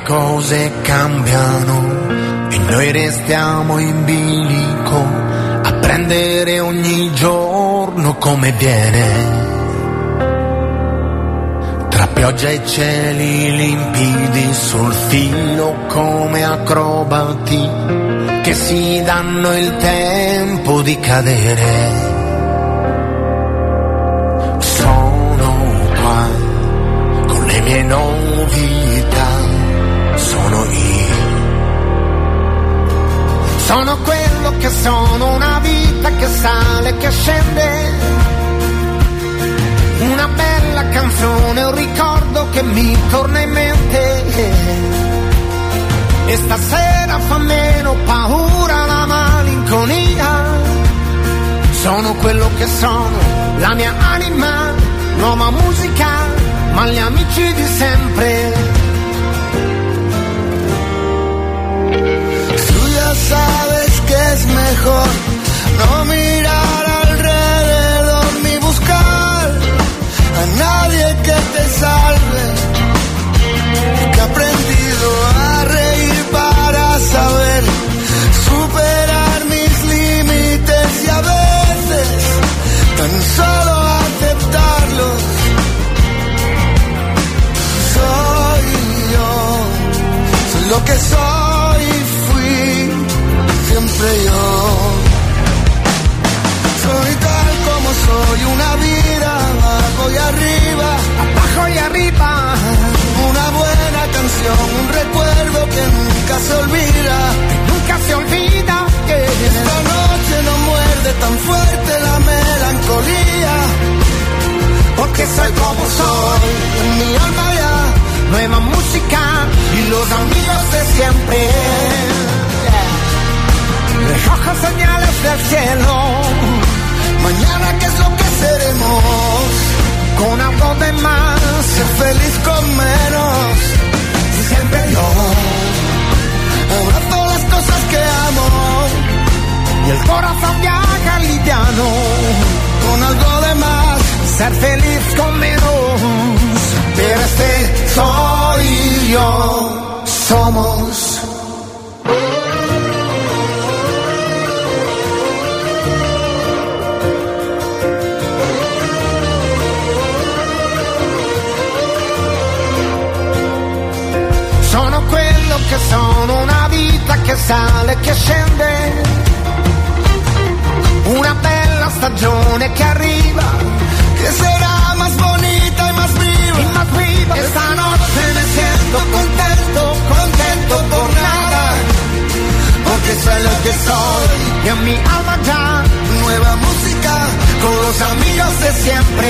Cose cambiano e noi restiamo in bilico a prendere ogni giorno come viene. Tra pioggia e cieli limpidi sul filo come acrobati che si danno il tempo di cadere. Sono quello che sono, una vita che sale, che scende. Una bella canzone, un ricordo che mi torna in mente. E stasera fa meno paura la malinconia. Sono quello che sono, la mia anima, nuova musica, ma gli amici di sempre. Ya sabes que es mejor no mirar alrededor ni buscar a nadie que te salve. Que he aprendido a reír para saber superar mis límites y a veces tan solo aceptarlos. Soy yo, soy lo que soy y fui siempre yo. Soy tal como soy, una vida abajo y arriba, abajo y arriba. Una buena canción, un recuerdo que nunca se olvida, nunca se olvida. Que esta noche no muerde tan fuerte la melancolía, porque soy como soy, en mi alma ya, nueva música y los amigos de siempre. Recojo señales del cielo. Mañana, ¿qué es lo que seremos? Con algo de más, ser feliz con menos. Y siempre yo abrazo las cosas que amo. Y el corazón viaja liviano. Con algo de más, ser feliz con menos. Pero este soy yo, somos. Sale, che scende. Una bella stagione che arriva, che sarà más bonita y más viva. Y más viva. Esta noche me siento contento, contento por nada. Porque soy lo que soy, y en mi alma ya, nueva música, con los amigos de siempre.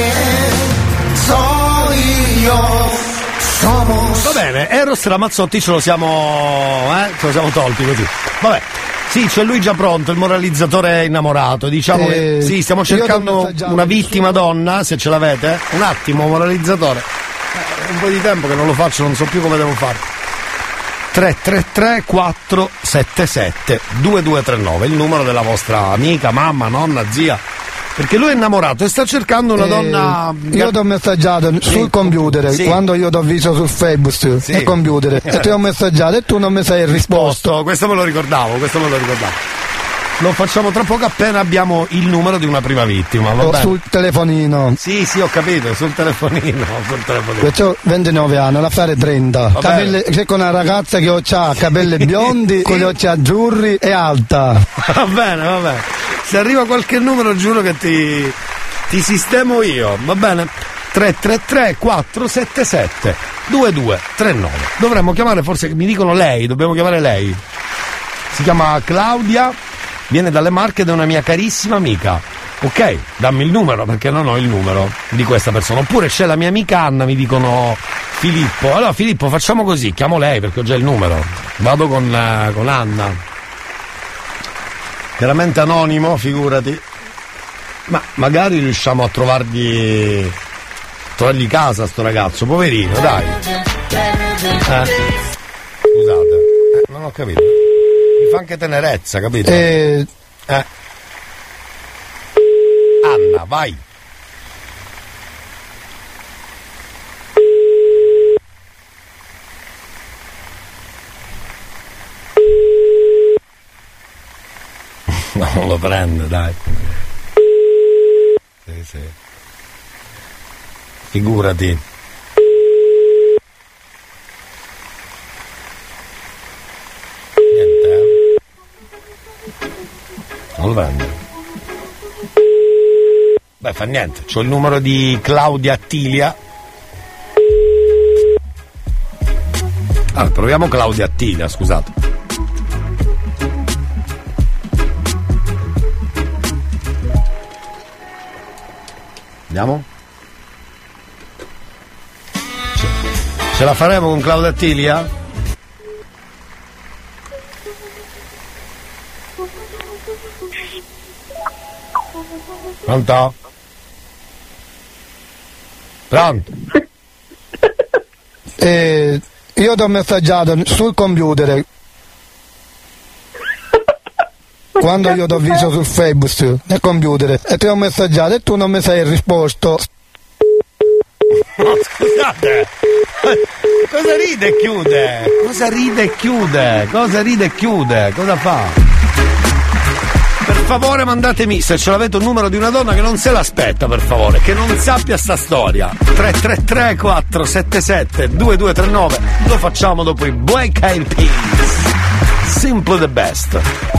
Soy yo. Somos. Va bene, Eros Ramazzotti ce lo siamo. eh? Ce lo siamo tolti così. Vabbè. Sì, c'è lui già pronto, il moralizzatore innamorato. Diciamo che Eh, sì, stiamo cercando una vittima donna, se ce l'avete. Un attimo, moralizzatore. Eh, un po' di tempo che non lo faccio, non so più come devo fare. 333 477 2239, il numero della vostra amica, mamma, nonna, zia. Perché lui è innamorato e sta cercando una Eh, donna. Io ti ho messaggiato sul computer Sì. quando io ti ho visto su Facebook Sì. nel computer e ti ho messaggiato e tu non mi sei risposto. Posto, questo me lo ricordavo, questo me lo ricordavo. Lo facciamo tra poco appena abbiamo il numero di una prima vittima, va sul telefonino. Sì, sì, ho capito, sul telefonino, <laughs> sul telefonino. Perché ho 29 anni, l'affare è 30. Va Capelli- c'è con una ragazza che ha capelli biondi, <laughs> con gli occhi azzurri e alta. <laughs> Va bene, va bene. Se arriva qualche numero giuro che ti, ti sistemo io, va bene? 333 477 2239. Dovremmo chiamare forse, mi dicono lei, dobbiamo chiamare lei. Si chiama Claudia, viene dalle Marche ed è una mia carissima amica. Ok, dammi il numero perché non ho il numero di questa persona. Oppure c'è la mia amica Anna, mi dicono Filippo. Allora Filippo facciamo così, chiamo lei perché ho già il numero. Vado con, eh, con Anna. Chiaramente anonimo, figurati. Ma magari riusciamo a trovargli. trovargli casa a sto ragazzo, poverino, dai. Eh. Scusate, eh, non ho capito. Mi fa anche tenerezza, capito? Eh, Eh. Anna, vai. <laughs> No, non lo prende, dai. Sì, sì. Figurati. Niente, eh? Non lo prende. Beh, fa niente. C'ho il numero di Claudia Attilia. Ah, proviamo Claudia Attilia, scusate. Andiamo? Ce, la faremo con Claudia Attilia? Pronto? Pronto? <laughs> eh, io ti ho messaggiato sul computer quando io ti ho visto sul Facebook nel computer e ti ho messaggiato e tu non mi sei risposto Scusate, cosa ride e chiude? Cosa ride e chiude? Cosa ride e chiude? Cosa fa? Per favore mandatemi, se ce l'avete un numero di una donna che non se l'aspetta, per favore, che non sappia sta storia. 333 477 2239 lo facciamo dopo i Black Eyed Peas. Simple the best.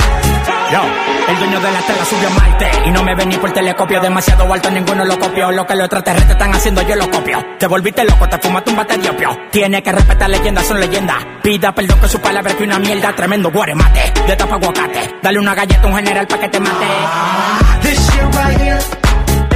El dueño de la tela subió a Marte y no me ven ni por telescopio, demasiado alto, ninguno lo copió. Lo que los extraterrestres están haciendo, yo lo copio. Te volviste loco, te fumaste un bate de opio. Tiene que respetar leyendas, son leyendas. Pida perdón que su palabra que una mierda, tremendo guaremate. De tapa aguacate, dale una galleta a un general pa' que te mate. This shit right here,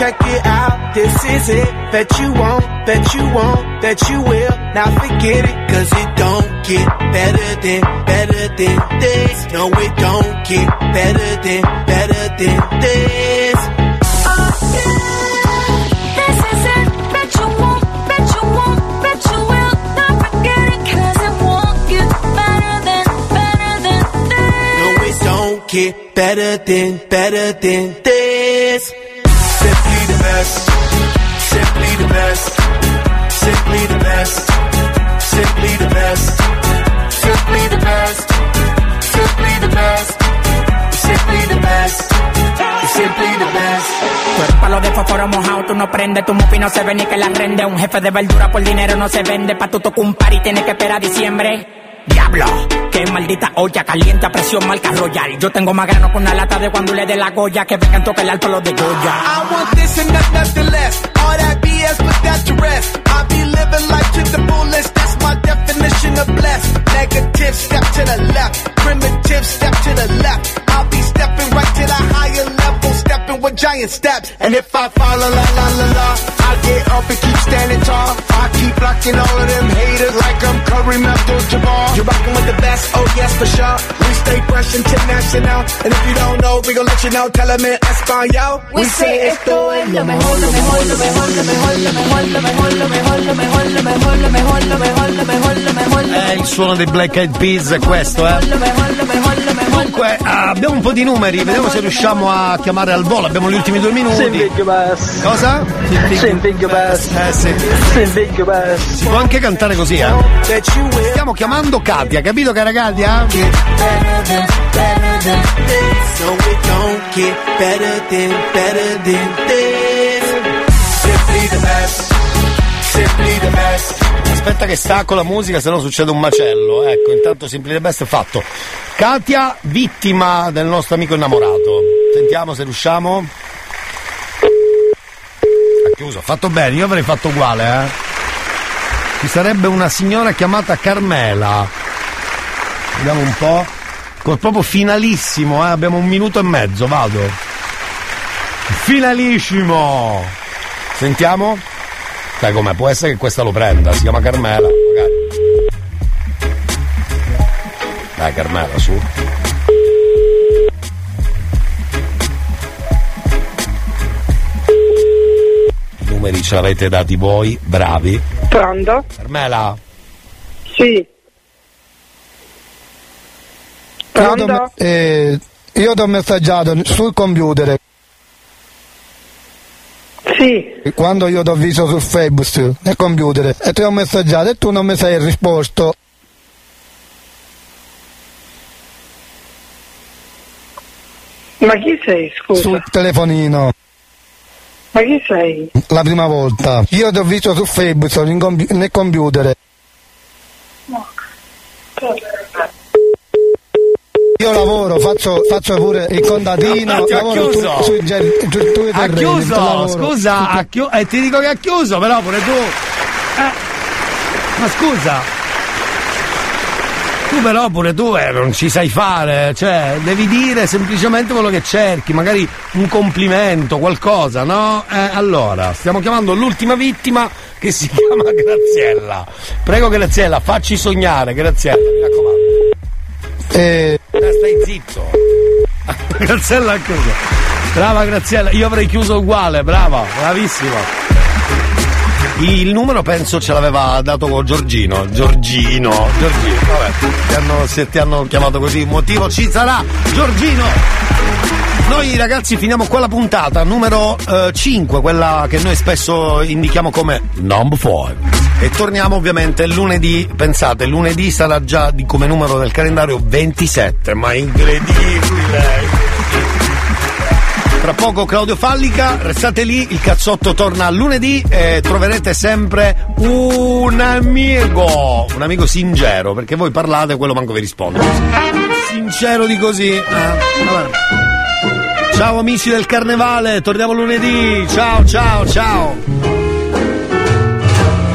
Check it out. This is it. That you won't, bet you won't, bet you will. Now forget it, cause it don't get better than, better than this. No, it don't get better than, better than this. This is it. Bet you won't, bet you won't, bet you will. Not forget it, 'cause it won't get better than, better than this. No, it don't get better than, better than this. Simply the best. Simply the best. Simply the best. Simply the best. Simply the best. Simply the best. Simply the best. Simply the best. De fósforo mojado, tú no prendes, tu mufi no se ve ni que la rende. Un jefe de verdura por dinero no se vende, pa' tu tocar un par y tienes que esperar a diciembre. Diablo, qué maldita olla, caliente a presión, marca royal. Yo tengo más grano con una lata de cuando le dé la goya, que vengan toque el alto los de Goya. I want this and not nothing less. All that BS, put that to rest. I be living life to the fullest. That's my definition of blessed. Negative, step to the left. Primitive, step to the left. I'll be stepping right to the higher level, stepping with giant steps. And if I fall, la la la la la, I get up and keep standing tall. I keep blocking all of them haters like I'm Kareem Abdul-Jabbar. You're rocking with the best, oh yes for sure. We stay fresh international. And if you don't know, we gon' let you know. Tell them in Espanol. We say esto es lo mejor, lo mejor, lo mejor, lo mejor, lo mejor, lo mejor, lo mejor, lo mejor, lo mejor, lo mejor, lo mejor, lo mejor, lo mejor. Eh, il suono dei Black Eyed Peas è questo, eh. Comunque, ah, abbiamo un po' di numeri, vediamo se riusciamo a chiamare al volo. Abbiamo gli ultimi due minuti. Cosa? Eh sì. Si può anche cantare così, eh. Stiamo chiamando Katia, capito cara Katia? So it don't get better than, better than this. Simply the best. Simply the best. Aspetta che stacco la musica, se no succede un macello. Ecco, intanto Simply the Best è fatto. Katia, vittima del nostro amico innamorato. Sentiamo se riusciamo. Ha chiuso, fatto bene, io avrei fatto uguale, eh. Ci sarebbe una signora chiamata Carmela. Vediamo un po'. Col proprio finalissimo, eh. Abbiamo un minuto e mezzo, vado. Finalissimo! Sentiamo? Sai com'è? Può essere che questa lo prenda, si chiama Carmela, magari. Dai Carmela, su. Numeri ce l'avete dati voi, bravi. Pronto? Carmela, Sì. Io t'ho, eh, io t'ho messaggiato sul computer. Sì. Quando io t'ho visto sul Facebook, nel computer, e ti ho messaggiato e tu non mi sei risposto. Ma chi sei, scusa? Sul telefonino, Ma chi sei? la prima volta. Io ti ho visto su Facebook, in compi- nel computer. Io lavoro, faccio, faccio pure il contadino, ha lavoro chiuso? su, sui ger- su- sui ha terreni, chiuso, scusa, ha chiuso, eh, ti dico che ha chiuso, però pure tu. Eh, ma scusa. Tu però pure tu eh, non ci sai fare, cioè devi dire semplicemente quello che cerchi, magari un complimento, qualcosa, no? Eh, allora, stiamo chiamando l'ultima vittima che si <laughs> chiama Graziella. Prego Graziella, facci sognare, Graziella, mi raccomando. Eh, Eh, stai zitto. <laughs> Graziella ha chiuso. Brava Graziella, io avrei chiuso uguale, brava, bravissima. Il numero penso ce l'aveva dato Giorgino. Giorgino, Giorgino, vabbè, ti hanno, se ti hanno chiamato così, motivo ci sarà. Giorgino! Noi ragazzi finiamo qua la puntata, numero 5, quella che noi spesso indichiamo come number 4. E torniamo ovviamente lunedì, pensate, lunedì sarà già come numero del calendario 27, ma incredibile! Tra poco Claudio Fallica, restate lì, il cazzotto torna lunedì e troverete sempre un amico, un amico sincero, perché voi parlate e quello manco vi risponde. Sincero di così. eh. Ciao amici del carnevale, torniamo lunedì. Ciao, ciao, ciao.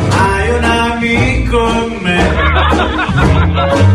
Hai un amico me, <laughs>